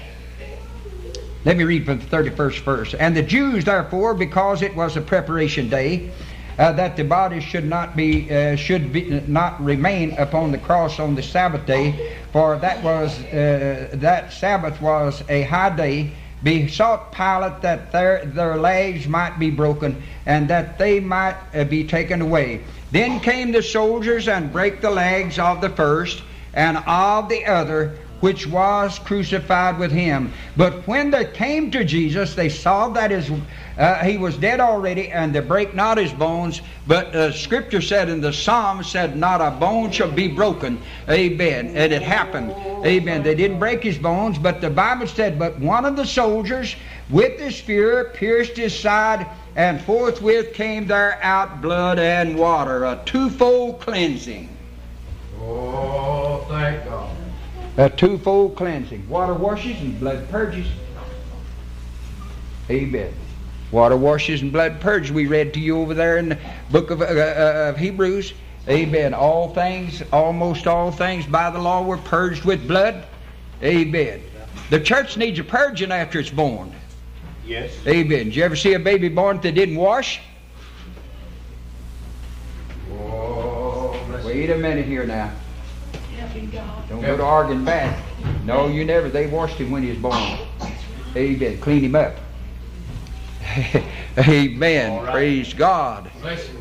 let me read from the 31st verse. And the Jews, therefore, because it was a preparation day, uh, that the body should not be uh, should be, not remain upon the cross on the Sabbath day, for that was uh, that Sabbath was a high day. Besought Pilate that their their legs might be broken and that they might uh, be taken away. Then came the soldiers and brake the legs of the first and of the other, which was crucified with him. But when they came to Jesus, they saw that his, uh, he was dead already, and they break not his bones. But uh, Scripture said in the Psalm said, "Not a bone shall be broken." Amen. And it happened. Amen. They didn't break his bones, but the Bible said, "But one of the soldiers, with the spear, pierced his side." And forthwith came there out blood and water, a twofold cleansing. Oh, thank God. A twofold cleansing. Water washes and blood purges. Amen. Water washes and blood purges. We read to you over there in the book of, uh, uh, of Hebrews. Amen. All things, almost all things by the law were purged with blood. Amen. The church needs a purging after it's born. Yes. Amen. Did you ever see a baby born that didn't wash? Oh, bless Wait a minute here now. Don't go to arguing back. No, you never. They washed him when he was born. Amen. Clean him up. Amen. Right. Praise God.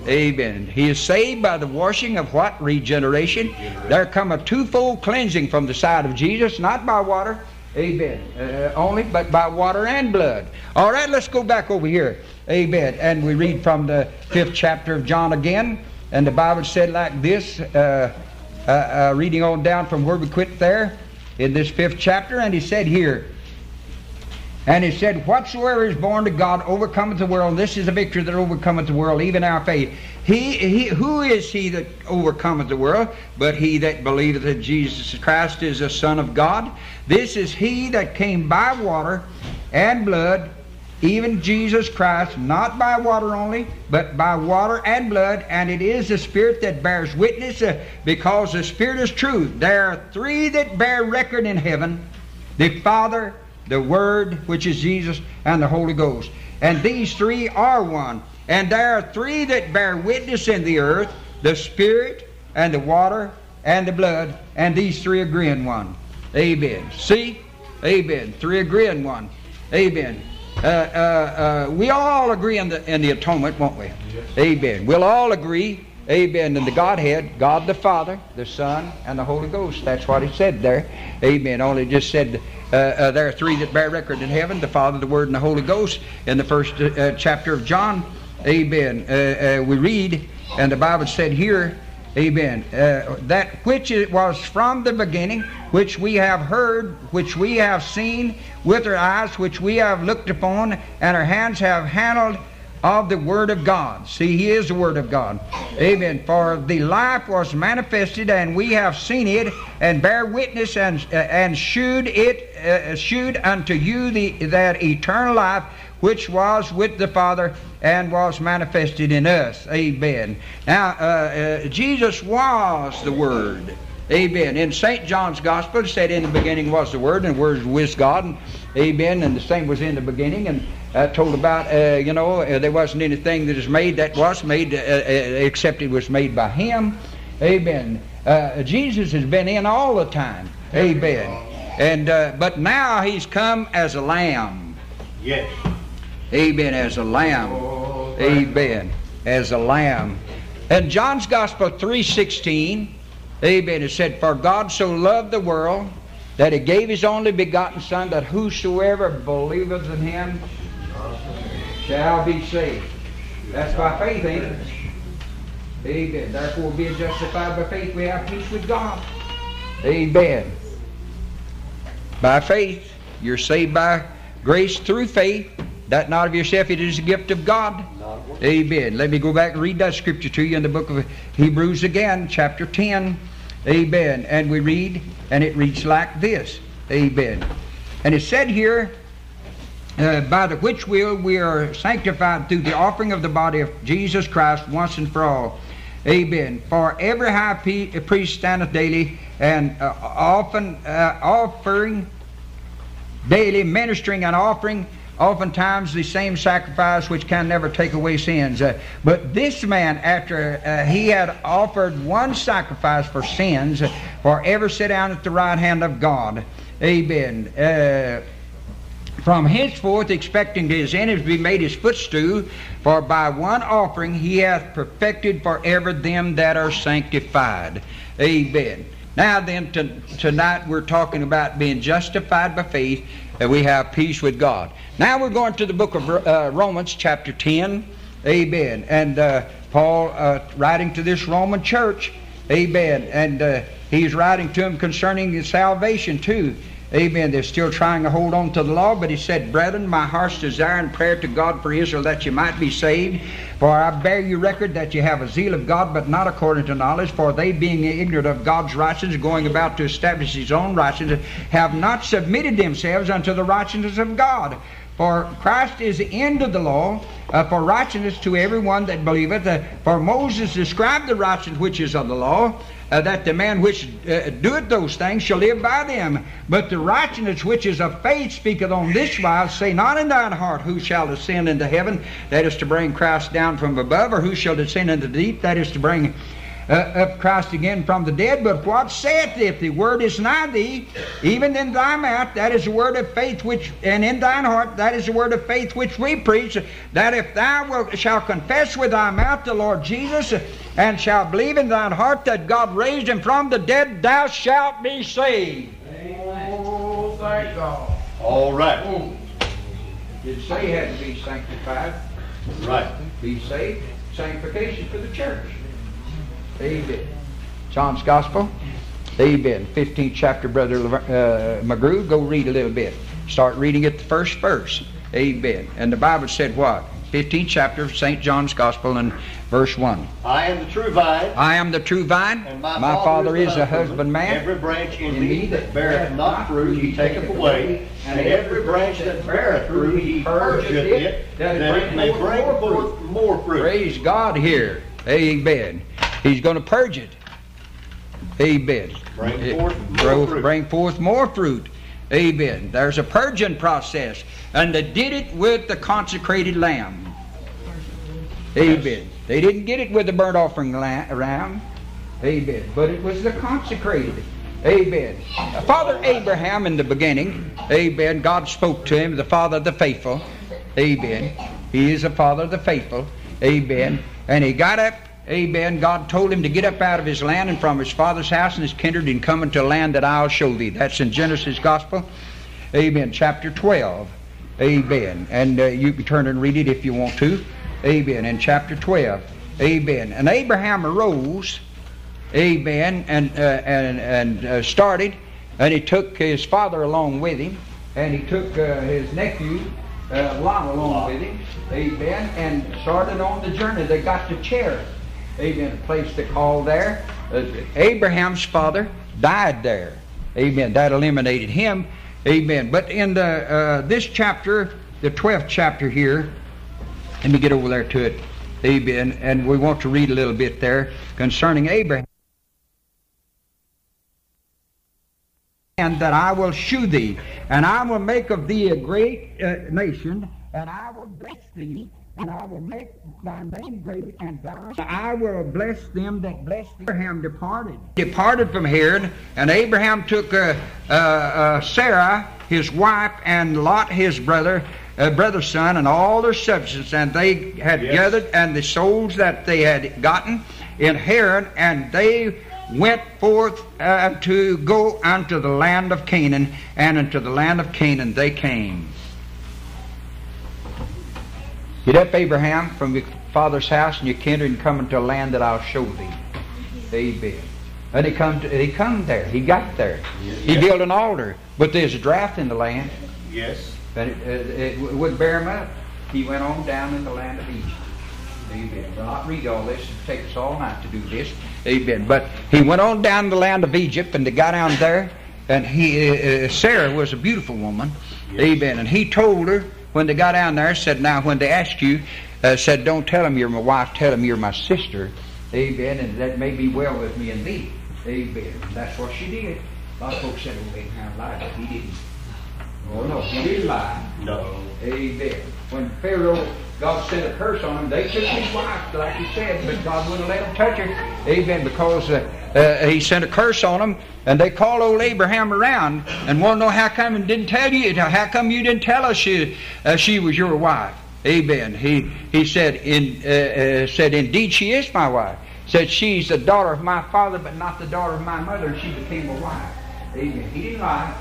Amen. He is saved by the washing of what? Regeneration. There come a twofold cleansing from the side of Jesus, not by water. Amen. Uh, only, but by water and blood. All right, let's go back over here. Amen. And we read from the fifth chapter of John again. And the Bible said like this, uh, uh, uh, reading on down from where we quit there in this fifth chapter. And he said here, and he said, Whatsoever is born to God overcometh the world. This is a victory that overcometh the world, even our faith. He, he, who is he that overcometh the world? But he that believeth that Jesus Christ is the Son of God. This is he that came by water and blood, even Jesus Christ, not by water only, but by water and blood. And it is the Spirit that bears witness, uh, because the Spirit is truth. There are three that bear record in heaven the Father, the Word, which is Jesus, and the Holy Ghost. And these three are one. And there are three that bear witness in the earth the Spirit, and the water, and the blood. And these three agree in one. Amen. See? Amen. Three agree in one. Amen. Uh, uh, uh, we all agree in the, in the atonement, won't we? Amen. We'll all agree. Amen. In the Godhead, God the Father, the Son, and the Holy Ghost. That's what he said there. Amen. Only just said uh, uh, there are three that bear record in heaven: the Father, the Word, and the Holy Ghost. In the first uh, chapter of John, Amen. Uh, uh, we read, and the Bible said here, Amen. Uh, that which it was from the beginning, which we have heard, which we have seen with our eyes, which we have looked upon, and our hands have handled of the Word of God. See, He is the Word of God. Amen. For the life was manifested, and we have seen it, and bear witness, and uh, and shewed it, uh, shewed unto you the that eternal life which was with the Father and was manifested in us. Amen. Now, uh, uh, Jesus was the Word. Amen. In St. John's Gospel, it said, In the beginning was the Word, and the Word was with God. And, amen. And the same was in the beginning. And uh, told about, uh, you know, uh, there wasn't anything that is made that was made uh, uh, except it was made by Him. Amen. Uh, Jesus has been in all the time. Amen. And uh, but now He's come as a lamb. Yes. Amen. As a lamb. Oh, Amen. As a lamb. And John's Gospel 3.16, Amen, it said, For God so loved the world that he gave his only begotten Son, that whosoever believeth in him shall be saved. That's by faith, ain't it? Amen. Therefore, being justified by faith, we have peace with God. Amen. By faith, you're saved by Grace through faith, that not of yourself, it is a gift of God. Amen. Let me go back and read that scripture to you in the book of Hebrews again, chapter 10. Amen. And we read, and it reads like this. Amen. And it said here, uh, by the which will we are sanctified through the offering of the body of Jesus Christ once and for all. Amen. For every high priest standeth daily and uh, often uh, offering daily, ministering and offering oftentimes the same sacrifice which can never take away sins. Uh, but this man, after uh, he had offered one sacrifice for sins, uh, for ever sit down at the right hand of God. Amen. Uh, from henceforth expecting his enemies to be made his footstool, for by one offering he hath perfected forever them that are sanctified. Amen. Now then, to, tonight we're talking about being justified by faith, that we have peace with God. Now we're going to the book of uh, Romans, chapter 10. Amen. And uh, Paul uh, writing to this Roman church. Amen. And uh, he's writing to them concerning his salvation too. Amen. They're still trying to hold on to the law, but he said, Brethren, my heart's desire and prayer to God for Israel that you might be saved. For I bear you record that you have a zeal of God, but not according to knowledge. For they, being ignorant of God's righteousness, going about to establish his own righteousness, have not submitted themselves unto the righteousness of God. For Christ is the end of the law, uh, for righteousness to everyone that believeth. Uh, for Moses described the righteousness which is of the law uh, that the man which uh, doeth those things shall live by them. But the righteousness which is of faith speaketh on this wise, say not in thine heart, who shall descend into heaven, that is to bring Christ down from above, or who shall descend into the deep, that is to bring uh, up Christ again from the dead. But what saith if the word is nigh thee, even in thy mouth, that is the word of faith which, and in thine heart, that is the word of faith which we preach, that if thou wilt, shalt confess with thy mouth the Lord Jesus, and shalt believe in thine heart that God raised him from the dead, thou shalt be saved. Oh, thank God. All right. Oh. Did say he had to be sanctified, Right. be saved, sanctification for the church. Amen. John's Gospel. Amen. 15th chapter, Brother uh, McGrew. Go read a little bit. Start reading at the first verse. Amen. And the Bible said what? 15th chapter of St. John's Gospel and verse 1. I am the true vine, I am the true vine. and my, My father is a husbandman. Every branch in me that beareth not fruit, he taketh away, and every branch that beareth fruit, he purgeth it, that it may bring forth more fruit. Praise God here. Amen. He's going to purge it. Amen. Bring forth more Grow- fruit. Bring forth more fruit. Amen. There's a purging process. And they did it with the consecrated lamb. Amen. They didn't get it with the burnt offering la- lamb. Amen. But it was the consecrated. Amen. Father Abraham in the beginning, amen, God spoke to him, the father of the faithful. Amen. He is the father of the faithful. Amen. And he got up, amen. God told him to get up out of his land and from his father's house and his kindred and come into a land that I'll show thee. That's in Genesis Gospel. Amen. Chapter 12. Amen. And uh, you can turn and read it if you want to. Amen. In chapter 12. Amen. And Abraham arose, amen, and, uh, and, and uh, started, and he took his father along with him, and he took uh, his nephew uh, Lot along with him, amen, and started on the journey. They got to Amen, a place they call there. Uh, Abraham's father died there, amen. That eliminated him, amen. But in the uh, this chapter, the 12th chapter here, let me get over there to it. Amen. And we want to read a little bit there concerning Abraham. And that I will shew thee, and I will make of thee a great uh, nation, and I will bless thee, and I will make thy name great, and thou, I will bless them that bless thee. Abraham departed. Departed from Herod, and Abraham took uh, uh, uh, Sarah, his wife, and Lot, his brother, uh, brother's son, and all their substance, and they had Yes. gathered, and the souls that they had gotten in Haran, and they went forth uh, to go unto the land of Canaan, and unto the land of Canaan they came. Get up, Abraham, from your father's house and your kindred, and come into a land that I'll show thee. Amen. And he come, to, he come there. He got there. He built an altar, but there's a drought in the land. Yes. but it, it, it wouldn't bear him up. He went on down in the land of Egypt. Amen. I'll not read all this. It takes us all night to do this. Amen. But he went on down the land of Egypt, and they got down there, and he uh, uh, Sarah was a beautiful woman. Amen. And he told her when they got down there, said, "Now when they ask you, uh, said, don't tell them you're my wife. Tell them you're my sister. Amen. And that may be well with me and thee. Amen. That's what she did. A lot of folks said, "Oh, Abraham lied," but he didn't. Oh no, he didn't lie. No. Amen. When Pharaoh, God sent a curse on him, they took his wife, like he said, but God wouldn't let them touch her. Amen. Because uh, uh, he sent a curse on them, and they called old Abraham around and want to know how come and didn't tell you. How come you didn't tell us she, uh, she was your wife? Amen. He he said in uh, uh, said indeed she is my wife. Said she's the daughter of my father, but not the daughter of my mother. And she became a wife. Amen. He didn't lie.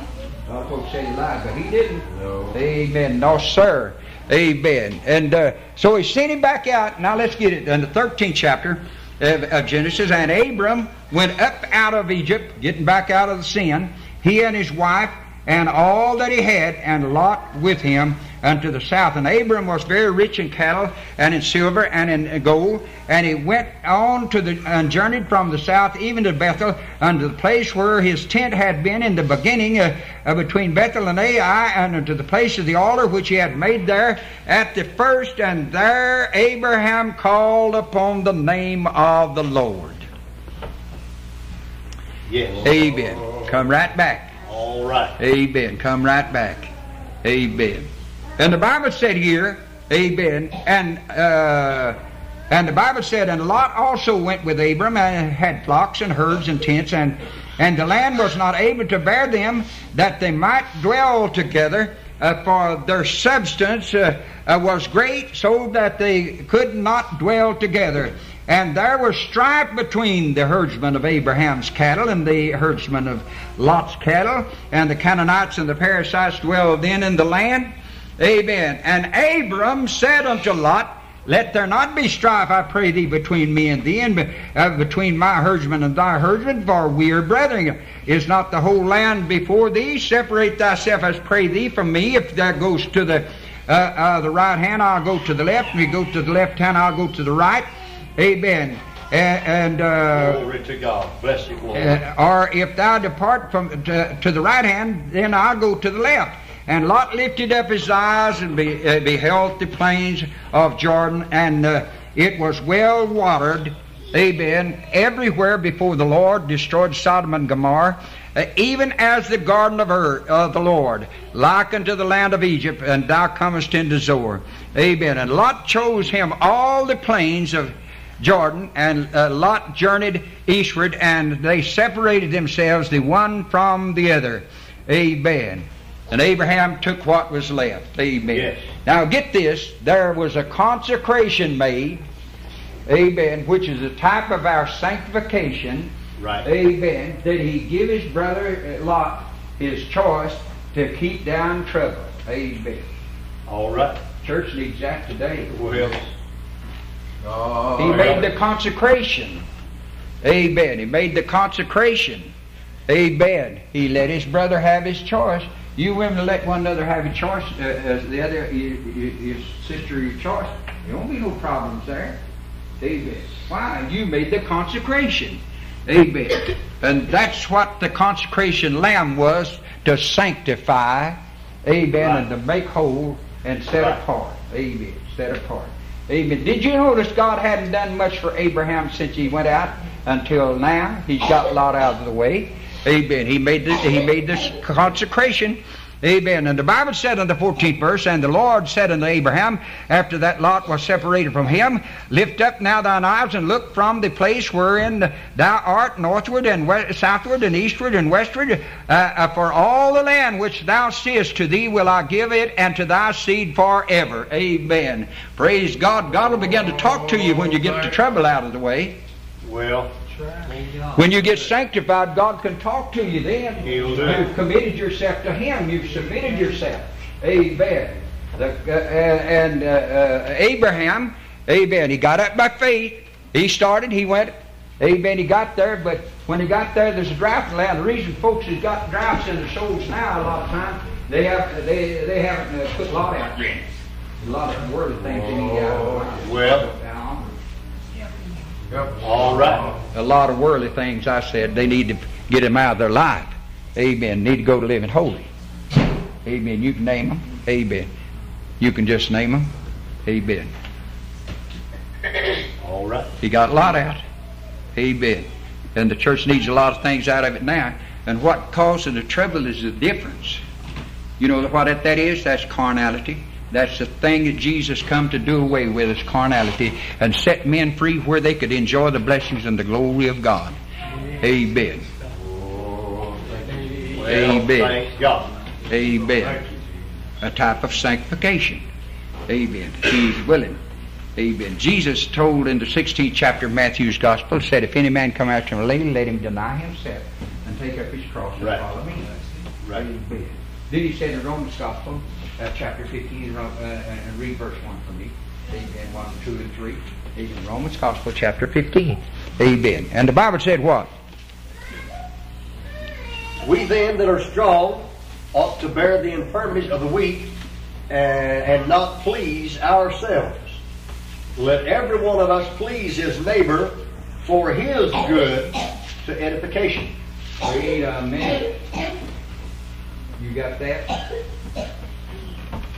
A lot of folks say he lied, but he didn't. No. Amen. No, sir. Amen. And uh, so he sent him back out. Now let's get it in the 13th chapter of, of Genesis. And Abram went up out of Egypt, getting back out of the sin, he and his wife and all that he had, and Lot with him unto the south. And Abram was very rich in cattle and in silver and in gold. And he went on to the and journeyed from the south even to Bethel unto the place where his tent had been in the beginning uh, uh, between Bethel and Ai, and unto the place of the altar which he had made there at the first. And there Abraham called upon the name of the Lord. Yes. Amen. Come right back. All right. Amen. Come right back. Amen. And the Bible said here, Amen. And uh, and the Bible said, and Lot also went with Abram and had flocks and herds and tents, and and the land was not able to bear them that they might dwell together. Uh, for their substance uh, uh, was great, so that they could not dwell together. And there was strife between the herdsmen of Abraham's cattle and the herdsmen of Lot's cattle, and the Canaanites and the Perizzites dwelled then in the land. Amen. And Abram said unto Lot, Let there not be strife, I pray thee, between me and thee, and uh, between my herdsmen and thy herdsmen, for we are brethren. Is not the whole land before thee? Separate thyself, I pray thee, from me. If thou goes to the uh, uh, the right hand, I'll go to the left. If you go to the left hand, I'll go to the right. Amen. And, and uh, Glory to God. Bless you, Lord. uh, or if thou depart from to, to the right hand, then I'll go to the left. And Lot lifted up his eyes and be, uh, beheld the plains of Jordan, and uh, it was well watered. Amen. Everywhere before the Lord destroyed Sodom and Gomorrah, uh, even as the garden of of the Lord, like unto the land of Egypt, and thou comest into Zoar. Amen. And Lot chose him all the plains of Jordan, and uh, Lot journeyed eastward, and they separated themselves the one from the other. Amen. And Abraham took what was left. Amen. Yes. Now get this: there was a consecration made. Amen. Which is a type of our sanctification. Right. Amen. That he give his brother uh, Lot his choice to keep down trouble. Amen. All right. Church needs that today. Well, He made the consecration. Amen. He made the consecration. Amen. He let his brother have his choice. You women let one another have your choice, uh, as the other, your, your, sister, your choice. There won't be no problems there. Amen. Why? You made the consecration. Amen. And that's what the consecration lamb was to sanctify. Amen. Right. And to make whole and set Right. apart. Amen. Set apart. Amen. Did you notice God hadn't done much for Abraham since he went out until now? He's got Lot out of the way. Amen. He made the, he made this consecration. Amen. And the Bible said in the 14th verse, And the Lord said unto Abraham, after that Lot was separated from him, Lift up now thine eyes and look from the place wherein thou art northward and we- southward and eastward and westward. Uh, uh, for all the land which thou seest to thee will I give it and to thy seed forever. Amen. Praise God. God will begin to talk to you when you get the trouble out of the way. well, When you get sanctified, God can talk to you then. You've committed yourself to Him. You've submitted yourself. Amen. The, uh, uh, and uh, uh, Abraham, amen, he got up by faith. He started, he went Amen. He got there, but when he got there, there's a drought in the land. The reason folks has got droughts in their souls now, a lot of times, they have they they haven't uh, put a lot out yet. A lot of worldly things they need out. Well. All right. A lot of worldly things. I said they need to get them out of their life. Amen. Need to go to living holy. Amen. You can name them. Amen. You can just name them. Amen. All right. He got a lot out. Amen. And the church needs a lot of things out of it now. And what causes the trouble is the difference. You know what that, that is? That's carnality. That's the thing that Jesus come to do away with is carnality and set men free where they could enjoy the blessings and the glory of God. Amen. Amen. Amen. A type of sanctification. Amen. He's willing. Amen. Jesus told in the 16th chapter of Matthew's Gospel, said, If any man come after me, let him deny himself and take up his cross and Right. follow me. Right. Amen. Then he said in Romans Gospel, uh, chapter 15, uh, uh, and read verse 1 for me. Amen. 1, 2, and 3. Amen. Romans Gospel, chapter 15. Amen. And the Bible said what? We then that are strong ought to bear the infirmities of the weak and, and not please ourselves. Let every one of us please his neighbor for his good to edification. Wait a minute. You got that?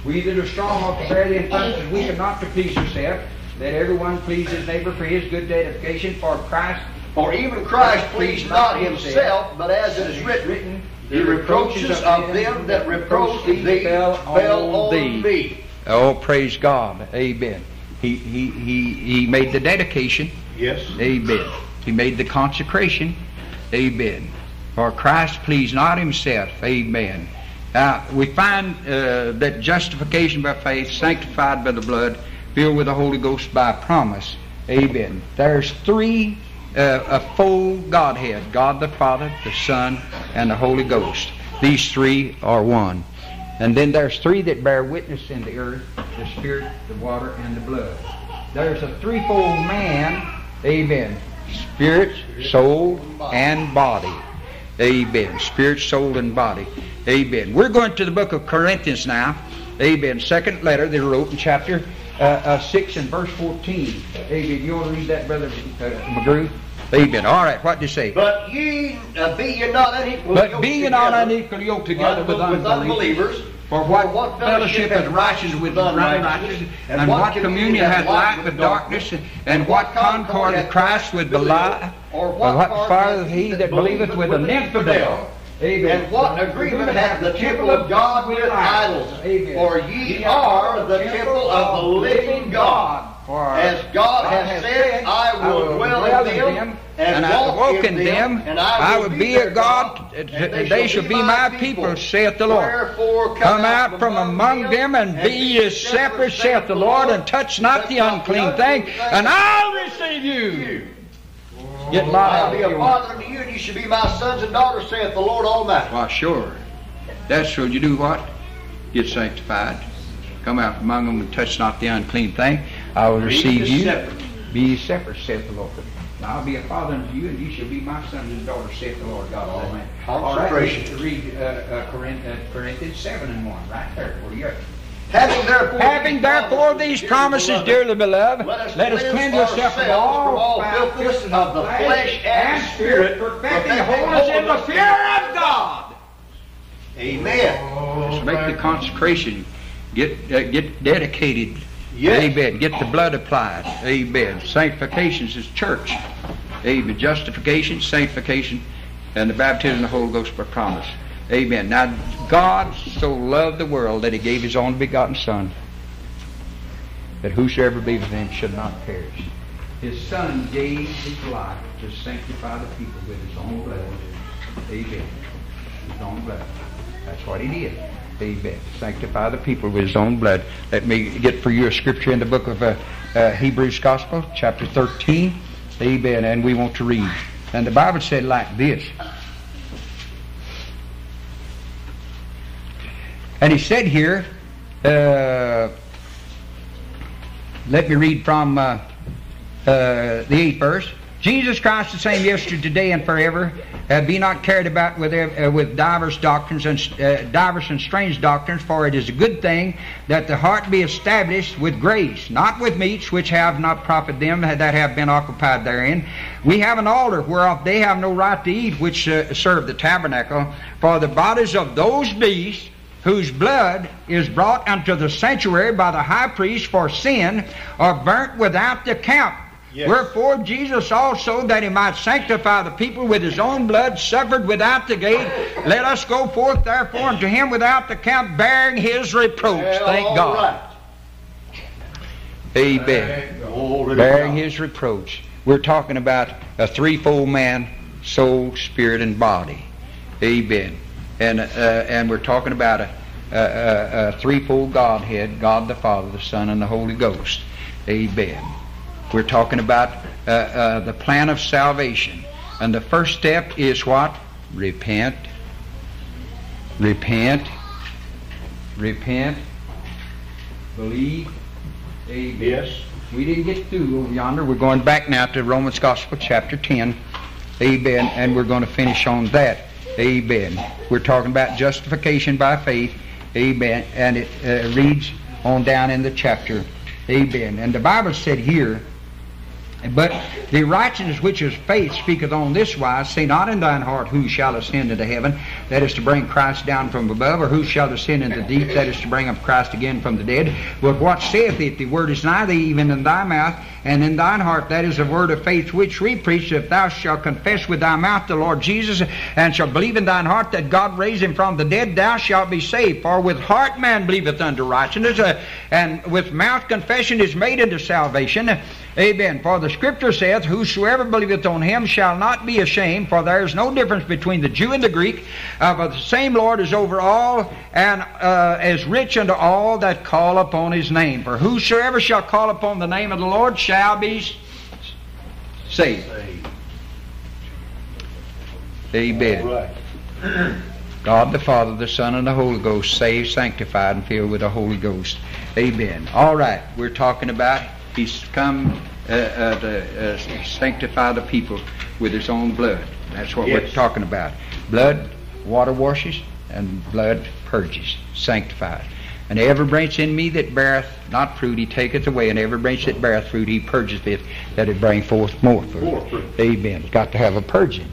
We that are strong ought to bear the infirmities, we cannot to please ourselves. Let everyone please his neighbor for his good edification, for Christ For even Christ pleased not himself, but as it is written, the reproaches of them that reproach thee fell on thee. Oh, praise God. Amen. He, he, he, he made the dedication. Yes. Amen. He made the consecration. Amen. For Christ pleased not himself. Amen. Now, we find uh, that justification by faith, sanctified by the blood, filled with the Holy Ghost by promise. Amen. There's three, uh, a full Godhead God the Father, the Son, and the Holy Ghost. These three are one. And then there's three that bear witness in the earth the Spirit, the water, and the blood. There's a threefold man, amen. Spirit, soul, and body. Amen. Spirit, soul, and body. Amen. We're going to the book of Corinthians now. Amen. Second letter they wrote in chapter uh, uh, 6 and verse 14. Amen. You want to read that, Brother uh, McGrew? Amen. All right. What do you say? But ye uh, be ye not unequally But yoked be ye not together unequally yoked together with with unbelievers. unbelievers. For what fellowship hath righteous with unrighteous? And what communion hath light with darkness? And what concord hath Christ with the Belial? Or what part hath he that believeth with an infidel? Amen. And what agreement hath the temple of God with idols? Amen. For ye are the temple of the living God. For As God hath said, I will dwell in them and I walk walk in them, and I will be a God, and they shall be my people, saith the Lord. Wherefore Come out from among them and be ye separate, saith the Lord, and touch not the unclean thing, and I'll receive you. Get a lot I'll be a father unto you, and you shall be my sons and daughters, saith the Lord Almighty. Why, sure. That's so you do what? Get sanctified. Come out among them and touch not the unclean thing. I will receive you. separate. Be ye separate, saith the Lord. Now I'll be a father unto you, and ye shall be my sons and daughters, saith the Lord God Almighty. All right, Consecration. read uh, uh, uh, Corinthians 7 and 1, right there. Where you at? Having therefore, Having therefore these promises, dearly beloved, let us cleanse ourselves from all filthiness of the flesh and spirit, perfecting holiness in the fear of God. Amen. Let's make the consecration. Get uh, get dedicated. Yes. Amen. Get the blood applied. Amen. Sanctification is church. Amen. Justification, sanctification, and the baptism of the Holy Ghost by promise. Amen. Now, God so loved the world that He gave His only begotten Son, that whosoever believeth in Him should not perish. His Son gave His life to sanctify the people with His own blood. Amen. His own blood. That's what He did. Amen. Sanctify the people with His own blood. Let me get for you a scripture in the book of uh, uh, Hebrews Gospel, chapter 13. Amen. And we want to read. And the Bible said like this. And he said here, uh, let me read from uh, uh, the eighth verse. Jesus Christ the same yesterday, today, and forever. Uh, be not carried about with uh, with divers doctrines and divers and strange doctrines, for it is a good thing that the heart be established with grace, not with meats which have not profited them that have been occupied therein. We have an altar whereof they have no right to eat, which uh, serve the tabernacle. For the bodies of those beasts whose blood is brought unto the sanctuary by the high priest for sin are burnt without the camp. Yes. Wherefore Jesus also, that he might sanctify the people with his own blood, suffered without the gate. Let us go forth therefore unto him without the camp, bearing his reproach. Well, Thank God. right. Amen. Bearing God. his reproach. We're talking about a threefold man, soul, spirit, and body. Amen. And uh, and we're talking about a, a, a, threefold Godhead: God the Father, the Son, and the Holy Ghost. Amen. We're talking about uh, uh, the plan of salvation, and the first step is what? Repent. Repent. Repent. Believe. Amen. Yes. We didn't get through over yonder. We're going back now to Romans Gospel chapter 10. Amen. And we're going to finish on that. Amen. We're talking about justification by faith. Amen. And it uh, reads on down in the chapter. Amen. And the Bible said here, but the righteousness which is faith speaketh on this wise, say not in thine heart who shall ascend into heaven, that is to bring Christ down from above, or who shall descend into the deep, that is to bring up Christ again from the dead. But what saith it? The word is nigh thee, even in thy mouth, and in thine heart. That is the word of faith which we preach. If thou shalt confess with thy mouth the Lord Jesus, and shalt believe in thine heart that God raised him from the dead, thou shalt be saved. For with heart man believeth unto righteousness, uh, and with mouth confession is made unto salvation. Amen. For the scripture saith, Whosoever believeth on him shall not be ashamed, for there is no difference between the Jew and the Greek. Uh, but the same Lord is over all, and uh, is rich unto all that call upon his name. For whosoever shall call upon the name of the Lord shall be saved. Amen. Right. God the Father, the Son, and the Holy Ghost, saved, sanctified, and filled with the Holy Ghost. Amen. All right, we're talking about He's come uh, uh, to uh, sanctify the people with His own blood. That's what we're talking about. Blood, water washes, and blood purges, sanctifies. And every branch in me that beareth not fruit, He taketh away, and every branch that beareth fruit, He purgeth it, that it bring forth more fruit. More fruit. Amen. Got to have a purging.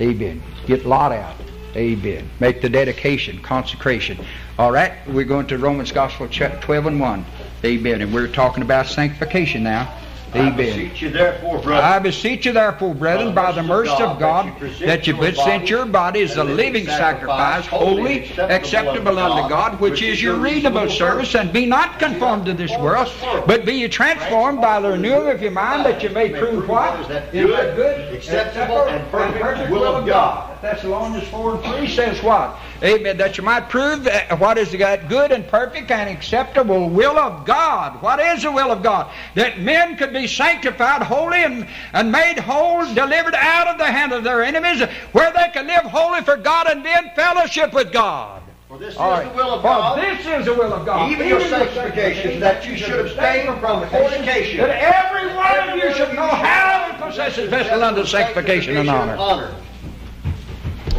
Amen. Get Lot out. Amen. Make the dedication, consecration. All right, we're going to Romans Gospel chapter 12 and 1. Amen. And we're talking about sanctification now. I Amen. beseech you therefore, brother. I beseech you, therefore, brethren, by the mercy of God, that you present your body as a living sacrifice, holy, acceptable unto God, which is your reasonable service, and be not conformed to this world, but be you transformed by the renewing of your mind, that you may prove what is that good, acceptable, and perfect will of God. Thessalonians 4 and 3 says what? Amen. That you might prove what is that good and perfect and acceptable will of God. What is the will of God? That men could be sanctified, holy, and, and made whole, delivered out of the hand of their enemies, where they can live holy for God and be in fellowship with God. For this is All the will of For God. this is the will of God. Even your sanctification, that you should abstain from fornication. That every one of you should know how to possess his vessel unto sanctification and honor.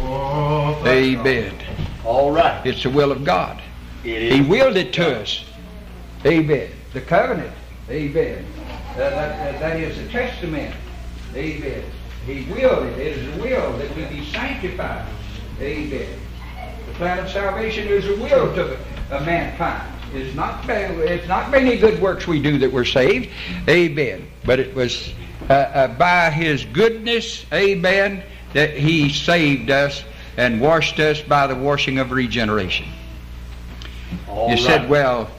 Amen. All right. It's the will of God. It He willed it to us. Amen. The covenant. Amen. Uh, that, that- that is the testament. Amen. He willed it. It is a will that we be sanctified. Amen. The plan of salvation is a will to uh, mankind. It's not, it's not by any good works we do that we're saved. Amen. But it was uh, uh, by His goodness, amen, that He saved us and washed us by the washing of regeneration. All You said, well,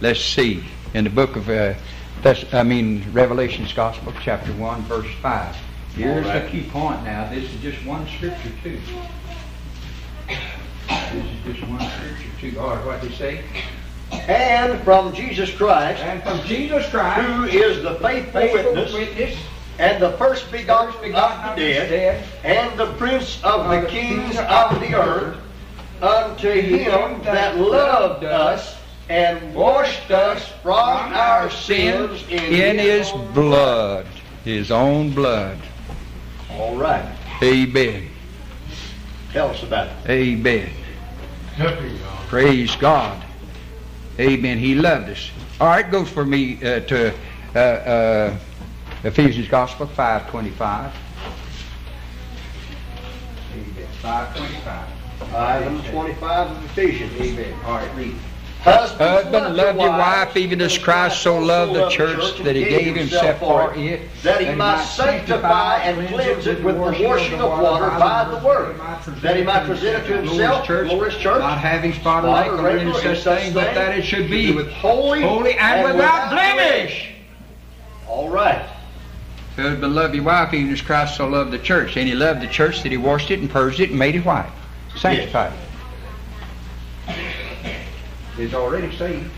let's see. In the book of, uh, Thess- I mean, Revelation's Gospel, chapter 1, verse 5. Here's All right. the key point now. This is just one scripture, too. This is just one scripture, too. All right, what did he say? And from Jesus Christ, And from Jesus Christ, who is the faithful faithful witness, witness, and the first begotten first begotten of of the the dead, dead, and the prince of of the the kings kings of the earth, unto him that loved us and washed us from our sins in his blood. His own blood. All right. Amen. Tell us about it. Amen. Help you, God. Praise God. Amen. He loved us. All right, goes for me uh, to uh, uh, Ephesians Gospel 525. Amen. 525. Five and twenty-five of Ephesians. Amen. All right, read. Husbands, Husband, love your wife, even as Christ so loved the church that he gave himself for it, that he might sanctify and cleanse it with the washing of water by the word, that he might present it to himself, glorious church, not having spot or spot or wrinkle or any such any thing, but that it should be with holy, holy and without blemish. All right. Husband, love your wife, even as Christ so loved the church. And he loved the church that he washed it and purged it and made it white. Sanctified it. It's already saved.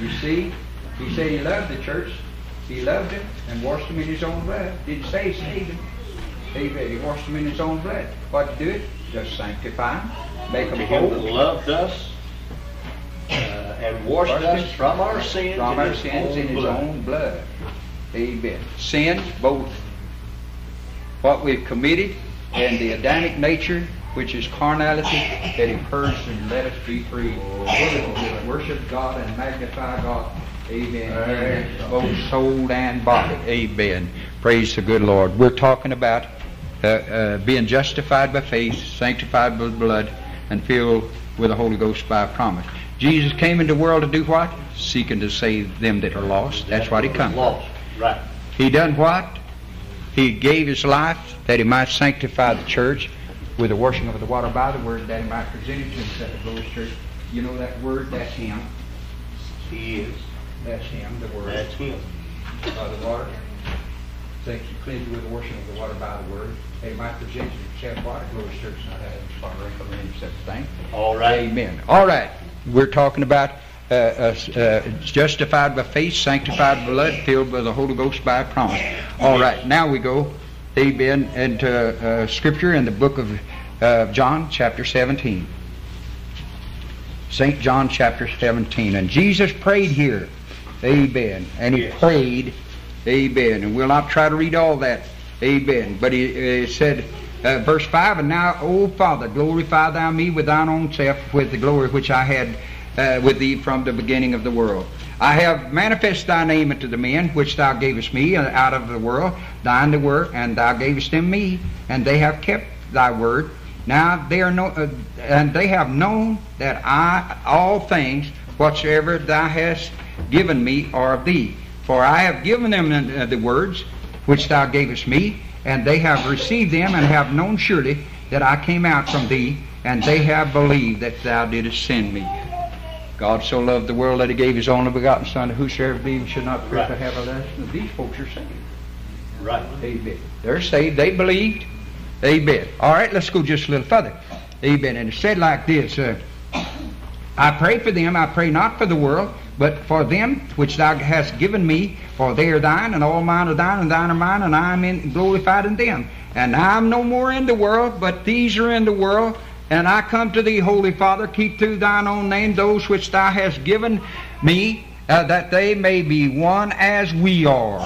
You see, he said he loved the church. He loved it and washed them in his own blood. Didn't say he saved them. He washed them in his own blood. What to do it? Just sanctify them, make them him whole. loved us uh, and washed Washed us from our sins from in our his sins in his own blood. Amen. Sin, both what we've committed and the Adamic nature, which is carnality, that he purged and let us be free. Worship God and magnify God. Amen. Both soul and body. Amen. Praise the good Lord. We're talking about uh, uh, being justified by faith, sanctified by blood, and filled with the Holy Ghost by promise. Jesus came into the world to do what? Seeking to save them that are lost. That's what he come. Right. He done what? He gave his life that he might sanctify the church with the washing of the water by the word, that he might present it to himself a glorious church. You know that word? That's him. He is. That's him, the word. That's him. By the water. Thanks you cleanse you with the washing of the water by the word. He might present you to himself what? A glorious church, not having spot or wrinkle or any such thing. All right. Amen. All right. We're talking about uh, uh, uh, justified by faith, sanctified by blood, filled by the Holy Ghost by promise. All right. Now we go, amen, into uh, Scripture in the book of uh, John, chapter 17. St. John, chapter 17. And Jesus prayed here. Amen. And he Yes. prayed. Amen. And we'll not try to read all that. Amen. But he uh, said, uh, verse 5, And now, O Father, glorify thou me with thine own self, with the glory which I had uh, with thee from the beginning of the world. I have manifest thy name unto the men which thou gavest me uh, out of the world. Thine the word, and thou gavest them me, and they have kept thy word. Now they are no, uh, and they have known that I all things whatsoever thou hast given me are of thee. For I have given them uh, the words which thou gavest me, and they have received them, and have known surely that I came out from thee, and they have believed that thou didst send me. God so loved the world that he gave his only begotten Son, whosoever believes should not perish but have everlasting. These folks are saved. Right. Amen. They're saved. They believed. Amen. All right, let's go just a little further. Amen. And it said like this uh, I pray for them. I pray not for the world, but for them which thou hast given me, for they are thine, and all mine are thine, and thine are mine, and I am in, glorified in them. And I am no more in the world, but these are in the world. And I come to thee, Holy Father, keep through thine own name those which thou hast given me, uh, that they may be one as we are.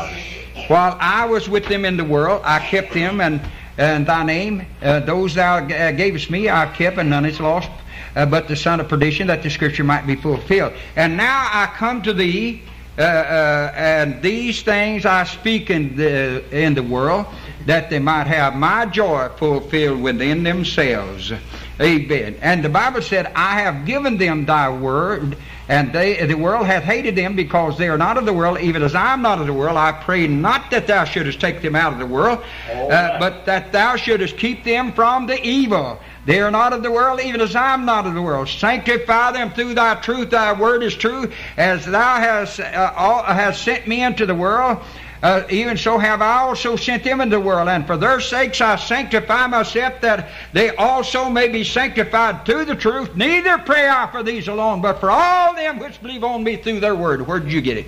While I was with them in the world, I kept them, and, and thy name, uh, those thou g- uh, gavest me, I kept, and none is lost, uh, but the son of perdition, that the scripture might be fulfilled. And now I come to thee, uh, uh, and these things I speak in the, in the world, that they might have my joy fulfilled within themselves. Amen. And the Bible said, I have given them thy word, and they, the world hath hated them because they are not of the world, even as I am not of the world. I pray not that thou shouldest take them out of the world, All uh, but that thou shouldest keep them from the evil. They are not of the world, even as I am not of the world. Sanctify them through thy truth. Thy word is true. As thou hast, uh, all, hast sent me into the world, uh, even so have I also sent them into the world. And for their sakes I sanctify myself, that they also may be sanctified through the truth. Neither pray I for these alone, but for all them which believe on me through their word. Where did you get it?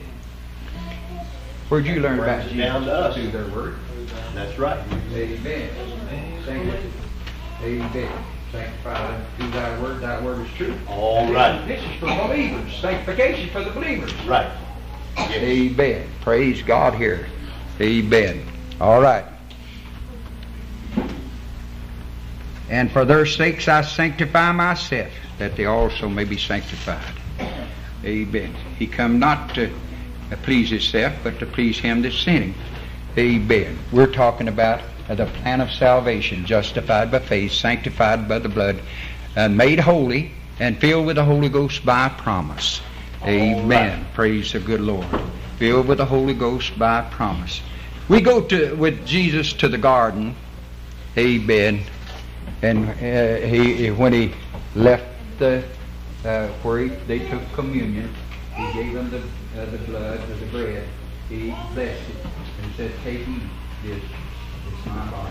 Where'd you learn about it down to us. Through their word. That's right. Amen. Sanctify. Amen. Sanctify them through thy word. Thy word is true. All right. This is for believers. Sanctification for the believers. Right. Amen. Praise God here. Amen. All right. And for their sakes I sanctify myself, that they also may be sanctified. Amen. He come not to please himself, but to please him that sent him. Amen. We're talking about the plan of salvation, justified by faith, sanctified by the blood, and made holy, and filled with the Holy Ghost by promise. Amen. Praise the good Lord. Filled with the Holy Ghost by promise. We go to with Jesus to the garden. Amen. And uh, he, when he left the uh, where he, they took communion, he gave them the, uh, the blood or the bread. He blessed it and said, "Take eat this. It's my body,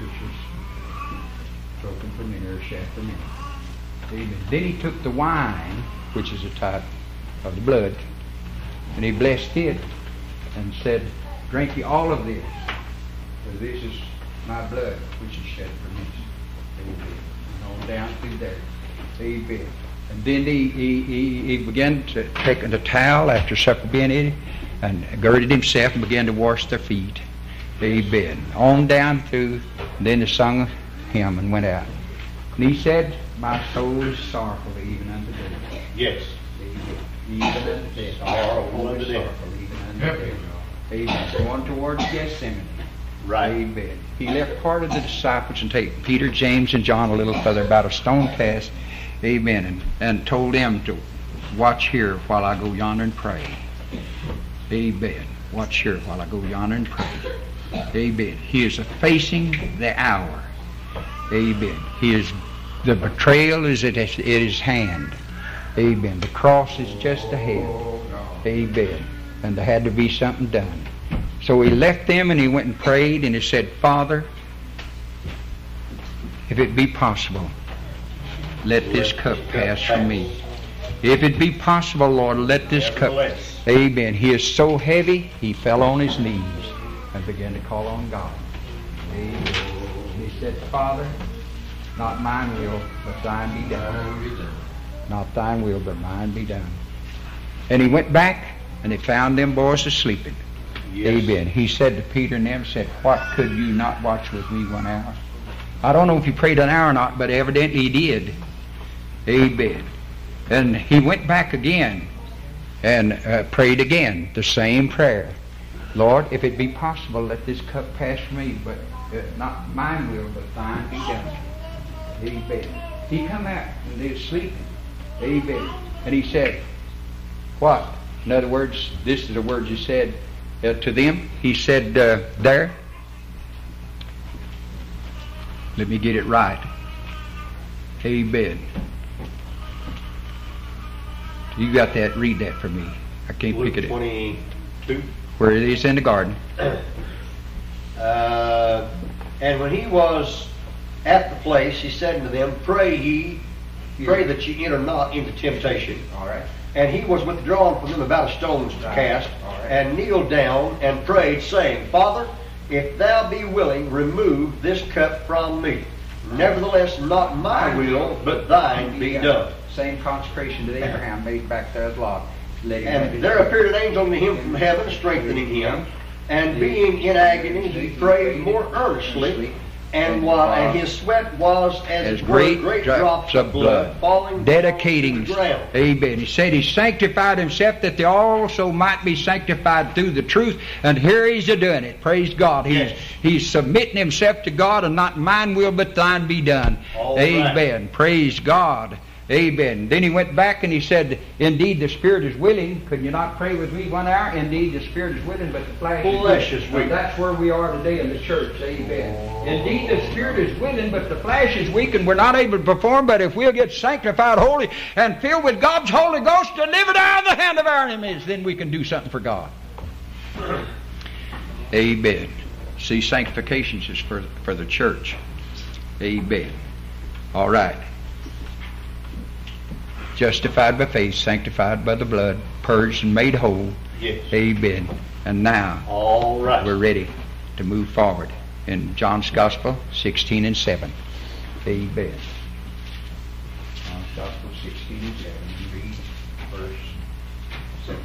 which was broken for many or shed for many." Amen. Then he took the wine, which is a type of the blood, and he blessed it and said, Drink ye all of this, for this is my blood, which is shed for many. Amen. And on down through there. Amen. And then he, he, he, he began to take the towel after supper being eaten and girded himself and began to wash their feet. Amen. On down through, then they sung a hymn and went out. And he said, My soul is sorrowful even unto death. Yes. Even unto death. Sorrowful unto death. Even unto death. Amen. Going towards Gethsemane. Right. Amen. He left part of the disciples and take Peter, James, and John a little further, about a stone cast. Amen. And, and told them to watch here while I go yonder and pray. Amen. Watch here while I go yonder and pray. Amen. He is facing the hour. Amen. He is the betrayal is at his, hand. Amen. The cross is just ahead. Amen. And there had to be something done. So he left them and he went and prayed and he said, Father, if it be possible, let this cup pass from me. If it be possible, Lord, let this cup. Amen. He is so heavy, he fell on his knees and began to call on God. Amen. He said, Father, not mine will, but thine be done. Not thine will, but mine be done. And he went back and he found them boys asleeping. Yes. Amen. He said to Peter and them, said, What could you not watch with me one hour? I don't know if he prayed an hour or not, but evidently he did. Amen. And he went back again and uh, prayed again the same prayer. Lord, if it be possible, let this cup pass from me, but uh, not mine will, but thine be done. Amen. He come out and they were sleeping. Amen. And he said, What? In other words, this is the words he said uh, to them. He said, uh, There. Let me get it right. Amen. You got that? Read that for me. I can't Luke pick it up. 22. Where it is in the garden. Uh, and when he was at the place, he said unto them, Pray ye, pray that ye enter not into temptation. All right. And he was withdrawn from them about a stone's Right. cast, right. and kneeled down and prayed, saying, Father, if thou be willing, remove this cup from me. Nevertheless, not my will, but thine be done. Same consecration that Abraham made back there at Lot. Let him have his- And there appeared an angel unto him from heaven, strengthening him. And being in agony, he prayed more earnestly. And while and his sweat was as, as great, great drops of blood, falling dedicating, amen. He said he sanctified himself that they also might be sanctified through the truth, and here he's a doing it. Praise God. He's Yes. he's submitting himself to God, and not mine will, but thine be done. All right. amen. Praise God. Amen. Then he went back and he said, Indeed, the spirit is willing. Could you not pray with me one hour? Indeed, the spirit is willing, but the flesh, Flesh is weak. that's where we are today in the church. Amen. Indeed, the spirit is willing, but the flesh is weak, and we're not able to perform. But if we'll get sanctified, holy, and filled with God's Holy Ghost, delivered out of the hand of our enemies, then we can do something for God. Amen. See, sanctification is for, for the church. Amen. All right. Justified by faith, sanctified by the blood, purged and made whole. Yes. Amen. And now All right. we're ready to move forward in John's Gospel 16 and 7. Amen. John's Gospel 16 and 7. Read verse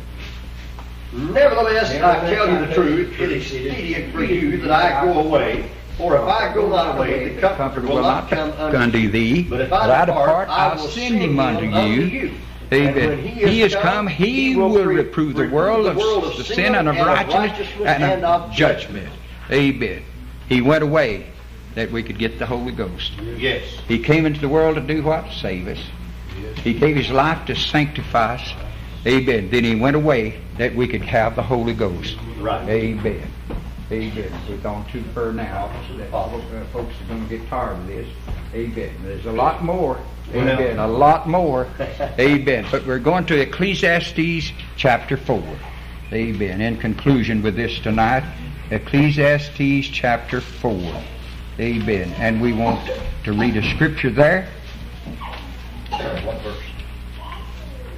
7. Nevertheless, I tell you the truth, it is expedient for you that I go away. For if I go not away, the Comforter will not come unto thee. But if I depart, I I'll send him unto you. And Amen. He is come, he will reprove the world of the sin and of righteousness and of judgment. Amen. He went away that we could get the Holy Ghost. Yes. He came into the world to do what? Save us. He gave his life to sanctify us. Amen. Then he went away that we could have the Holy Ghost. Right. Amen. Amen. We've gone too far now. That folks uh, are going to get tired of this. Amen. There's a lot more. Amen. A lot more. Amen. But we're going to Ecclesiastes chapter 4. Amen. In conclusion with this tonight, Ecclesiastes chapter 4. Amen. And we want to read a scripture there. What verse?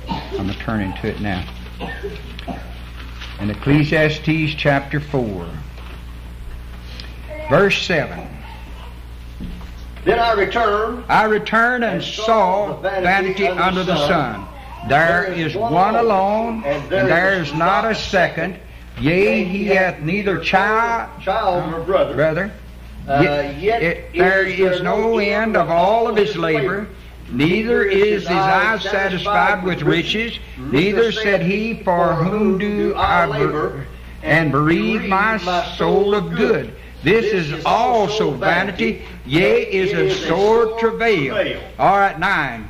I'm going to turn into it now. In Ecclesiastes chapter 4, verse 7. Then I returned, I returned and saw vanity under the sun. There is one alone, and there is not a second. Yea, he hath neither child, child nor brother. brother. Uh, Yet, yet it, there is no end of all of his labor. Neither is his eye satisfied with riches. Neither said he, For whom do I labor, and bereave my soul of good? This is also vanity, yea, is a sore travail. All right, nine.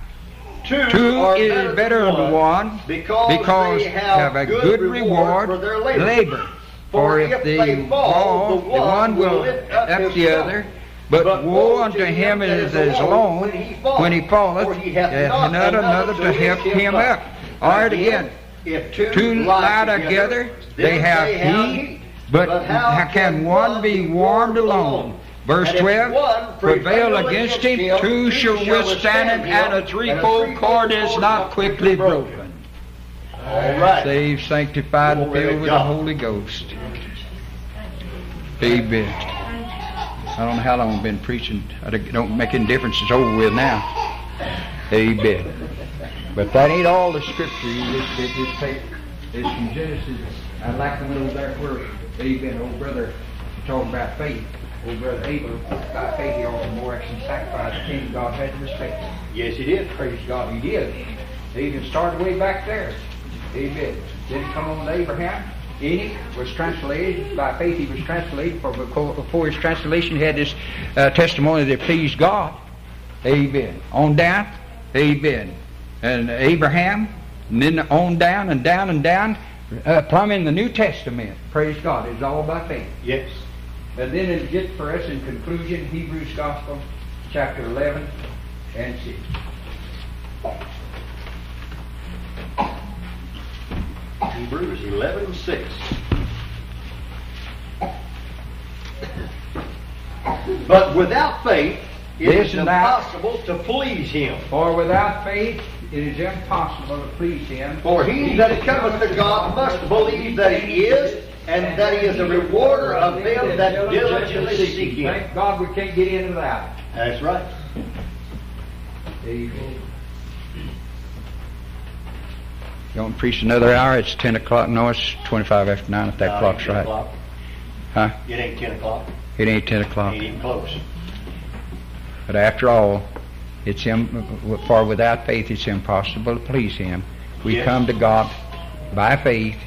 Two, Two is better than one, because, they have, a good reward for their labor. labor. For if they fall, the one will lift up the other. But woe unto him that is alone when he falleth, and he hath hath not another to help him up. All right, again. If two, Two lie together, they have heat, but how can one be warmed alone? Verse 12, prevail against him, two shall withstand him, and a threefold cord is not quickly broken. All right. Saved, sanctified, and filled with the Holy Ghost. Amen. I don't know how long I've been preaching. I don't- make any difference. It's over with now. Amen. But that ain't all the scripture. You just, just take it's from Genesis. I'd like the one over there where Amen. Old brother talking about faith. Old brother Abel, by faith he offered more action sacrifice. The king God had to respect him. Yes, he did. Praise God, he did. He even started way back there. Amen. Didn't come on to Abraham. Enoch was translated, by faith he was translated, for before before his translation he had this uh, testimony that pleased God. Amen. On down, amen. And Abraham, and then on down and down and down, uh, plumb in the New Testament. Praise God, it's all by faith. Yes. And then it gets for us in conclusion, Hebrews Gospel, chapter 11 and 6. Hebrews 11 and 6. But without faith, it is Listen now. impossible to please him. For without faith it is impossible to please him. For he that cometh to God must believe that he is, and that he is a rewarder of them that diligently seek him. Thank God we can't get into that. That's right. Amen. You want to preach another hour? It's 10 o'clock. No, it's 25 after 9 if that No, clock's it 10 right. o'clock. Huh? It ain't 10 o'clock. It ain't 10 o'clock. It Ain't even close. But after all, it's Im- for without faith it's impossible to please Him. We Yes. come to God by faith.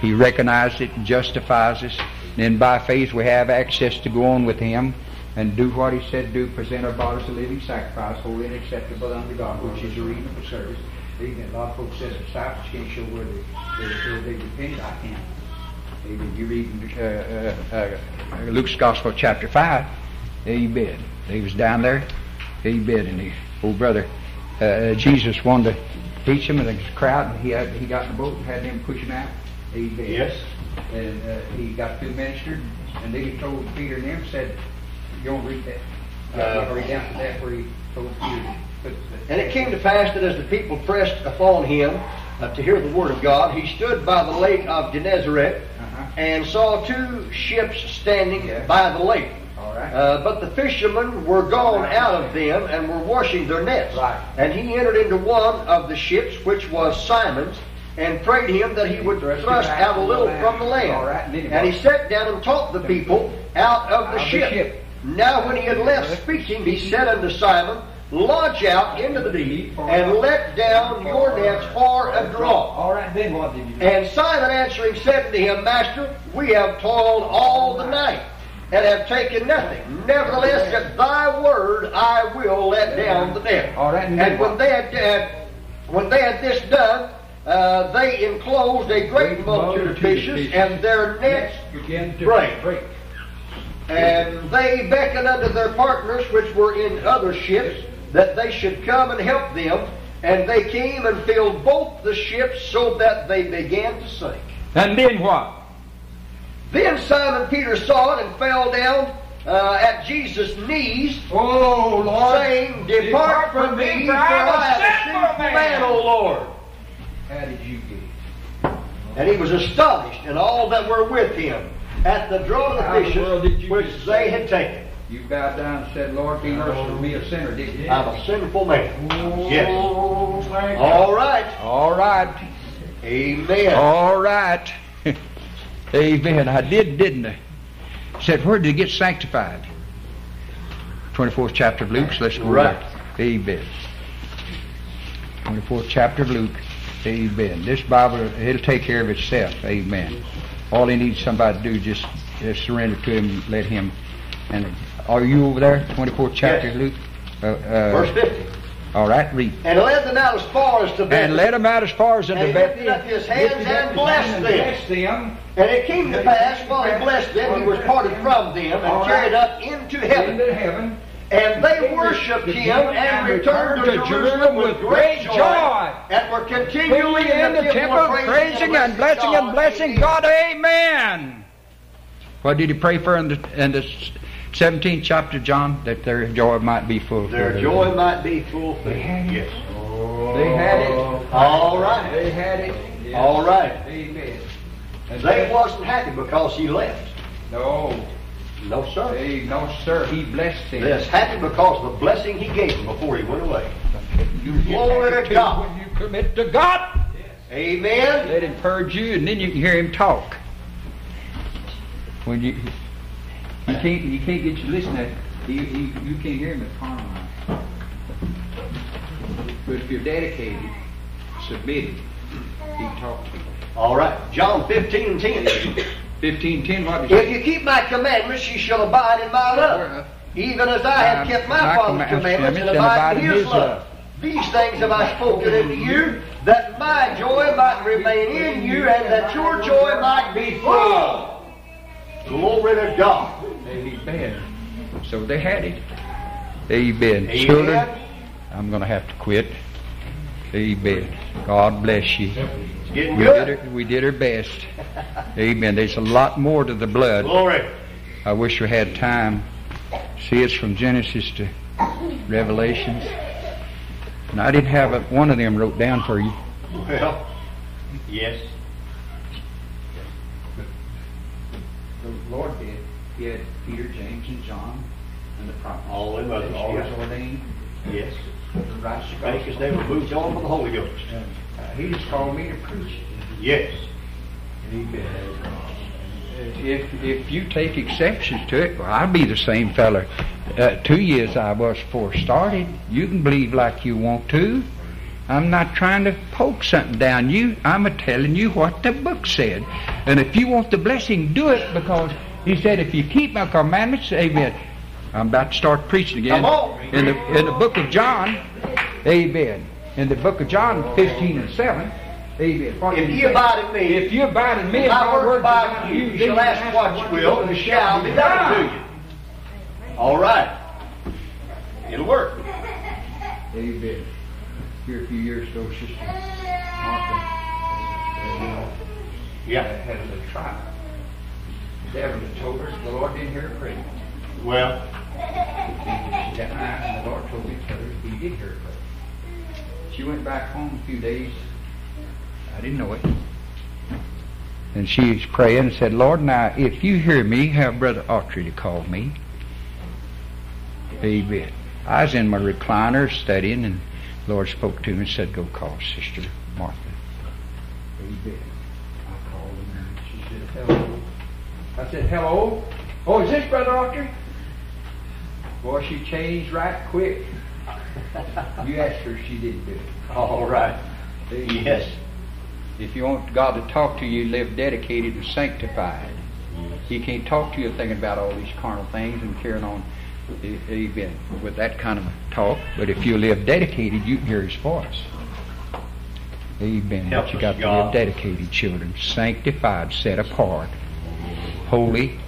He recognizes it and justifies us. Then by faith we have access to go on with Him and do what He said do, present our bodies a living sacrifice, holy and acceptable unto God, which is a reasonable service. Amen. A lot of folks say the disciples can't show where they, they repented. I can. Amen. You read uh, uh, uh, Luke's Gospel, chapter 5. Amen. He was down there. Amen. And the old brother, uh, Jesus wanted to teach him, and the crowd, and he, had, he got in the boat and had them push him out. Amen. Yes. And uh, he got through ministered, and then he told Peter and them, said, You don't read that? Uh, read down to that where he told Peter. And it came to pass that as the people pressed upon him uh, to hear the word of God, he stood by the lake of Gennesaret Uh-huh. and saw two ships standing Yeah. by the lake. Right. Uh, but the fishermen were gone out of them and were washing their nets. Right. And he entered into one of the ships, which was Simon's, and prayed him that he would thrust out a little from the land. And he sat down and taught the people out of the ship. Now when he had left speaking, he said unto Simon, Launch out into the deep and let down your nets for a draw. All right, then what did you do? And Simon answering said unto him, Master, we have toiled all the night and have taken nothing. Nevertheless, at thy word I will let down the net. All right, and And when they had, had when they had this done, uh, they enclosed a great multitude of fishes, and their nets Begin to break. break. and they beckoned unto their partners which were in other ships that they should come and help them. And they came and filled both the ships so that they began to sink. And then what? Then Simon Peter saw it and fell down uh, at Jesus' knees, Oh, Lord. saying, Depart from me, for I am a sinful man, O Lord. How did you get? it? And he was astonished, and all that were with him, at the draught How in of the world did fishes you which they had taken. You bowed down and said, Lord, be merciful to me, a sinner, did you? I'm a sinful man. Yes. Oh, thank All right. All right. Amen. All right. Amen. I did, didn't I? Said, where did he get sanctified? 24th chapter of Luke. So let's go Right. there. Amen. 24th chapter of Luke. Amen. This Bible, it'll take care of itself. Amen. All he needs somebody to do is just, just surrender to him, let him. And are you over there? 24th chapter Yes. of Luke. Uh, uh, Verse 50. All right, read. And led them out as far as to And led him out as far as into and Bethany. lifted up his hands and blessed them. Bless them. And it came to pass, while he blessed them, he was parted from them and carried up into heaven. And they worshipped him and returned to Jerusalem with great joy, and were continually in the temple, praising and blessing and blessing God. Amen. What did he pray for in the, in the 17th chapter, John? That their joy might be full. Their joy might be fulfilled. Yes. They had it. All right. They had it. Yes. All right. Amen. And They wasn't happy because he left. No. No, sir. They, no, sir. He blessed them. They was happy because of the blessing he gave them before he went away. You Glory to God. When you commit to God, Amen. Let him purge you, and then you can hear him talk. When you you can't you can't get you listening. You, you, you can't hear him at carnal. But if you're dedicated, submitted, he can talk to you. All right. John 15 and 10. Fifteen ten. What is If you keep my commandments, you shall abide in my love. Even as I have kept my Father's commandments and abide in his love. These things have I spoken unto you, that my joy might remain in you, and that your joy might be full. Glory to God. Amen. So they had it. Amen. Amen. Children, I'm going to have to quit. Amen. God bless you. It's getting We did, good. our, we did our best. Amen. There's a lot more to the blood. Glory. I wish we had time. See, it's from Genesis to Revelations. And I didn't have a, one of them wrote down for you. Well, yes. The Lord did. He had Peter, James, and John, and the prophets. All them others, All yes. ordained. Yes. Right Because they were moved on for the Holy Ghost. Uh, he just called me to preach. Yes. If if you take exceptions to it, well, I'll be the same feller. Uh, two years I was before started. You can believe like you want to. I'm not trying to poke something down you. I'm a telling you what the book said. And if you want the blessing, do it because he said, if you keep my commandments, amen. I'm about to start preaching again. Come on. In the in the book of John, amen. In the book of John, 15 and 7, amen. What If did he ye say? abide in me, If you abide in me, and my word abide in you, you shall ask what you will, and it shall be done to you. All right. It'll work. Amen. Here a few years ago, Sister Martha Yeah. had a little trial. The devil told her the Lord didn't hear her pray. Well, mad, and the Lord told me to tell her he did hear her. She went back home a few days. I didn't know it. And she was praying and said, Lord, now if you hear me, have Brother Autry to call me. Amen. I was in my recliner studying, and the Lord spoke to me and said, Go call Sister Martha. Amen. I called her and she said, hello. I said, hello. Oh, is this Brother Archer? Boy, she changed right quick. You asked her, she didn't do it. All right. Yes. If you want God to talk to you, live dedicated and sanctified. He can't talk to you thinking about all these carnal things and carrying on even with that kind of talk. But if you live dedicated, you can hear His voice. Amen. Help but you got to God. live dedicated, children, sanctified, set apart, holy.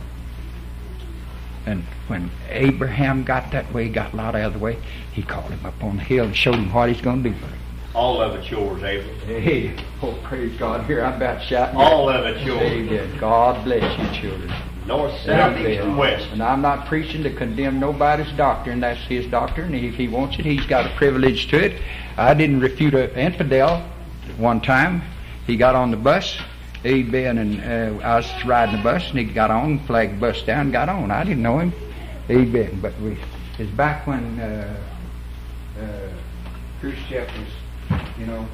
And when Abraham got that way, got a Lot out of the way, he called him up on the hill and showed him what he's going to do for him. All of it's yours, Abel. Hey, oh praise God! Here I'm about shouting. All of it's yours. Amen. God bless you, children. North, south, east, and west. And I'm not preaching to condemn nobody's doctrine. That's his doctrine. If he wants it, he's got a privilege to it. I didn't refute an infidel one time. He got on the bus. Amen. And uh, I was riding the bus, and he got on, flagged the bus down, and got on. I didn't know him. Amen. But we, it's back when uh, uh, Khrushchev was, you know,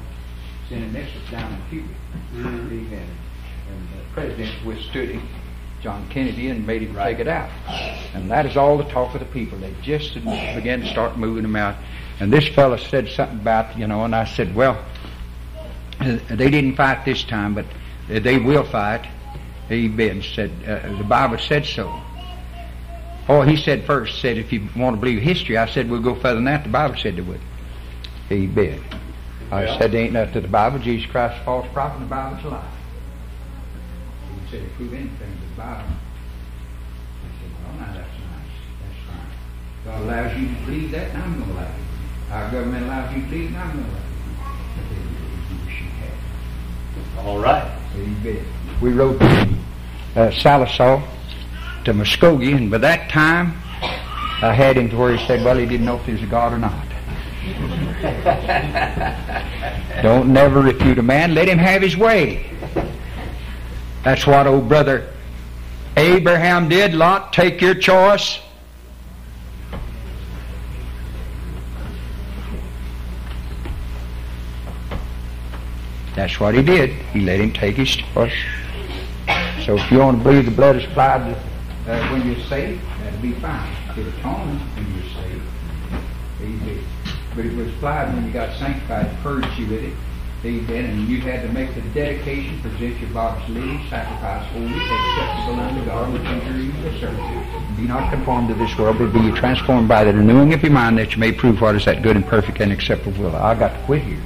sending missiles down in Cuba. Amen. And the president withstood him, John Kennedy, and made him take it out. And that is all the talk of the people. They just began to start moving them out. And this fellow said something about, you know, and I said, well, uh, they didn't fight this time, but they will fight. Amen. Said uh, the Bible said so. Oh, he said first, said if you want to believe history, I said we'll go further than that. The Bible said they would. Amen. I Yeah. said there ain't nothing to the Bible. Jesus Christ is false prophet, and the Bible's a lie. He said, to prove anything to the Bible. I said, well, now that's nice. That's fine. God allows you to believe that, and I'm going to allow it. Our government allows you to believe, and I'm going to allow it. But they believe you you had. All right. Amen. We rode from uh, Sallisaw to Muskogee, and by that time, I had him to where he said, well, he didn't know if he was a God or not. Don't never refute a man. Let him have his way. That's what old brother Abraham did. Lot, take your choice. That's what he did. He let him take his choice. So if you want to believe the blood is applied uh, when you're saved, that'll be fine. It atones when you're saved. Amen. But it was applied when you got sanctified, purged you with it. Amen. And you had to make the dedication, present your bodies living, sacrifice holy, acceptable unto God, which is your service. Be not conformed to this world, but be transformed by the renewing of your mind, that you may prove what is that good and perfect and acceptable will. I got to quit here.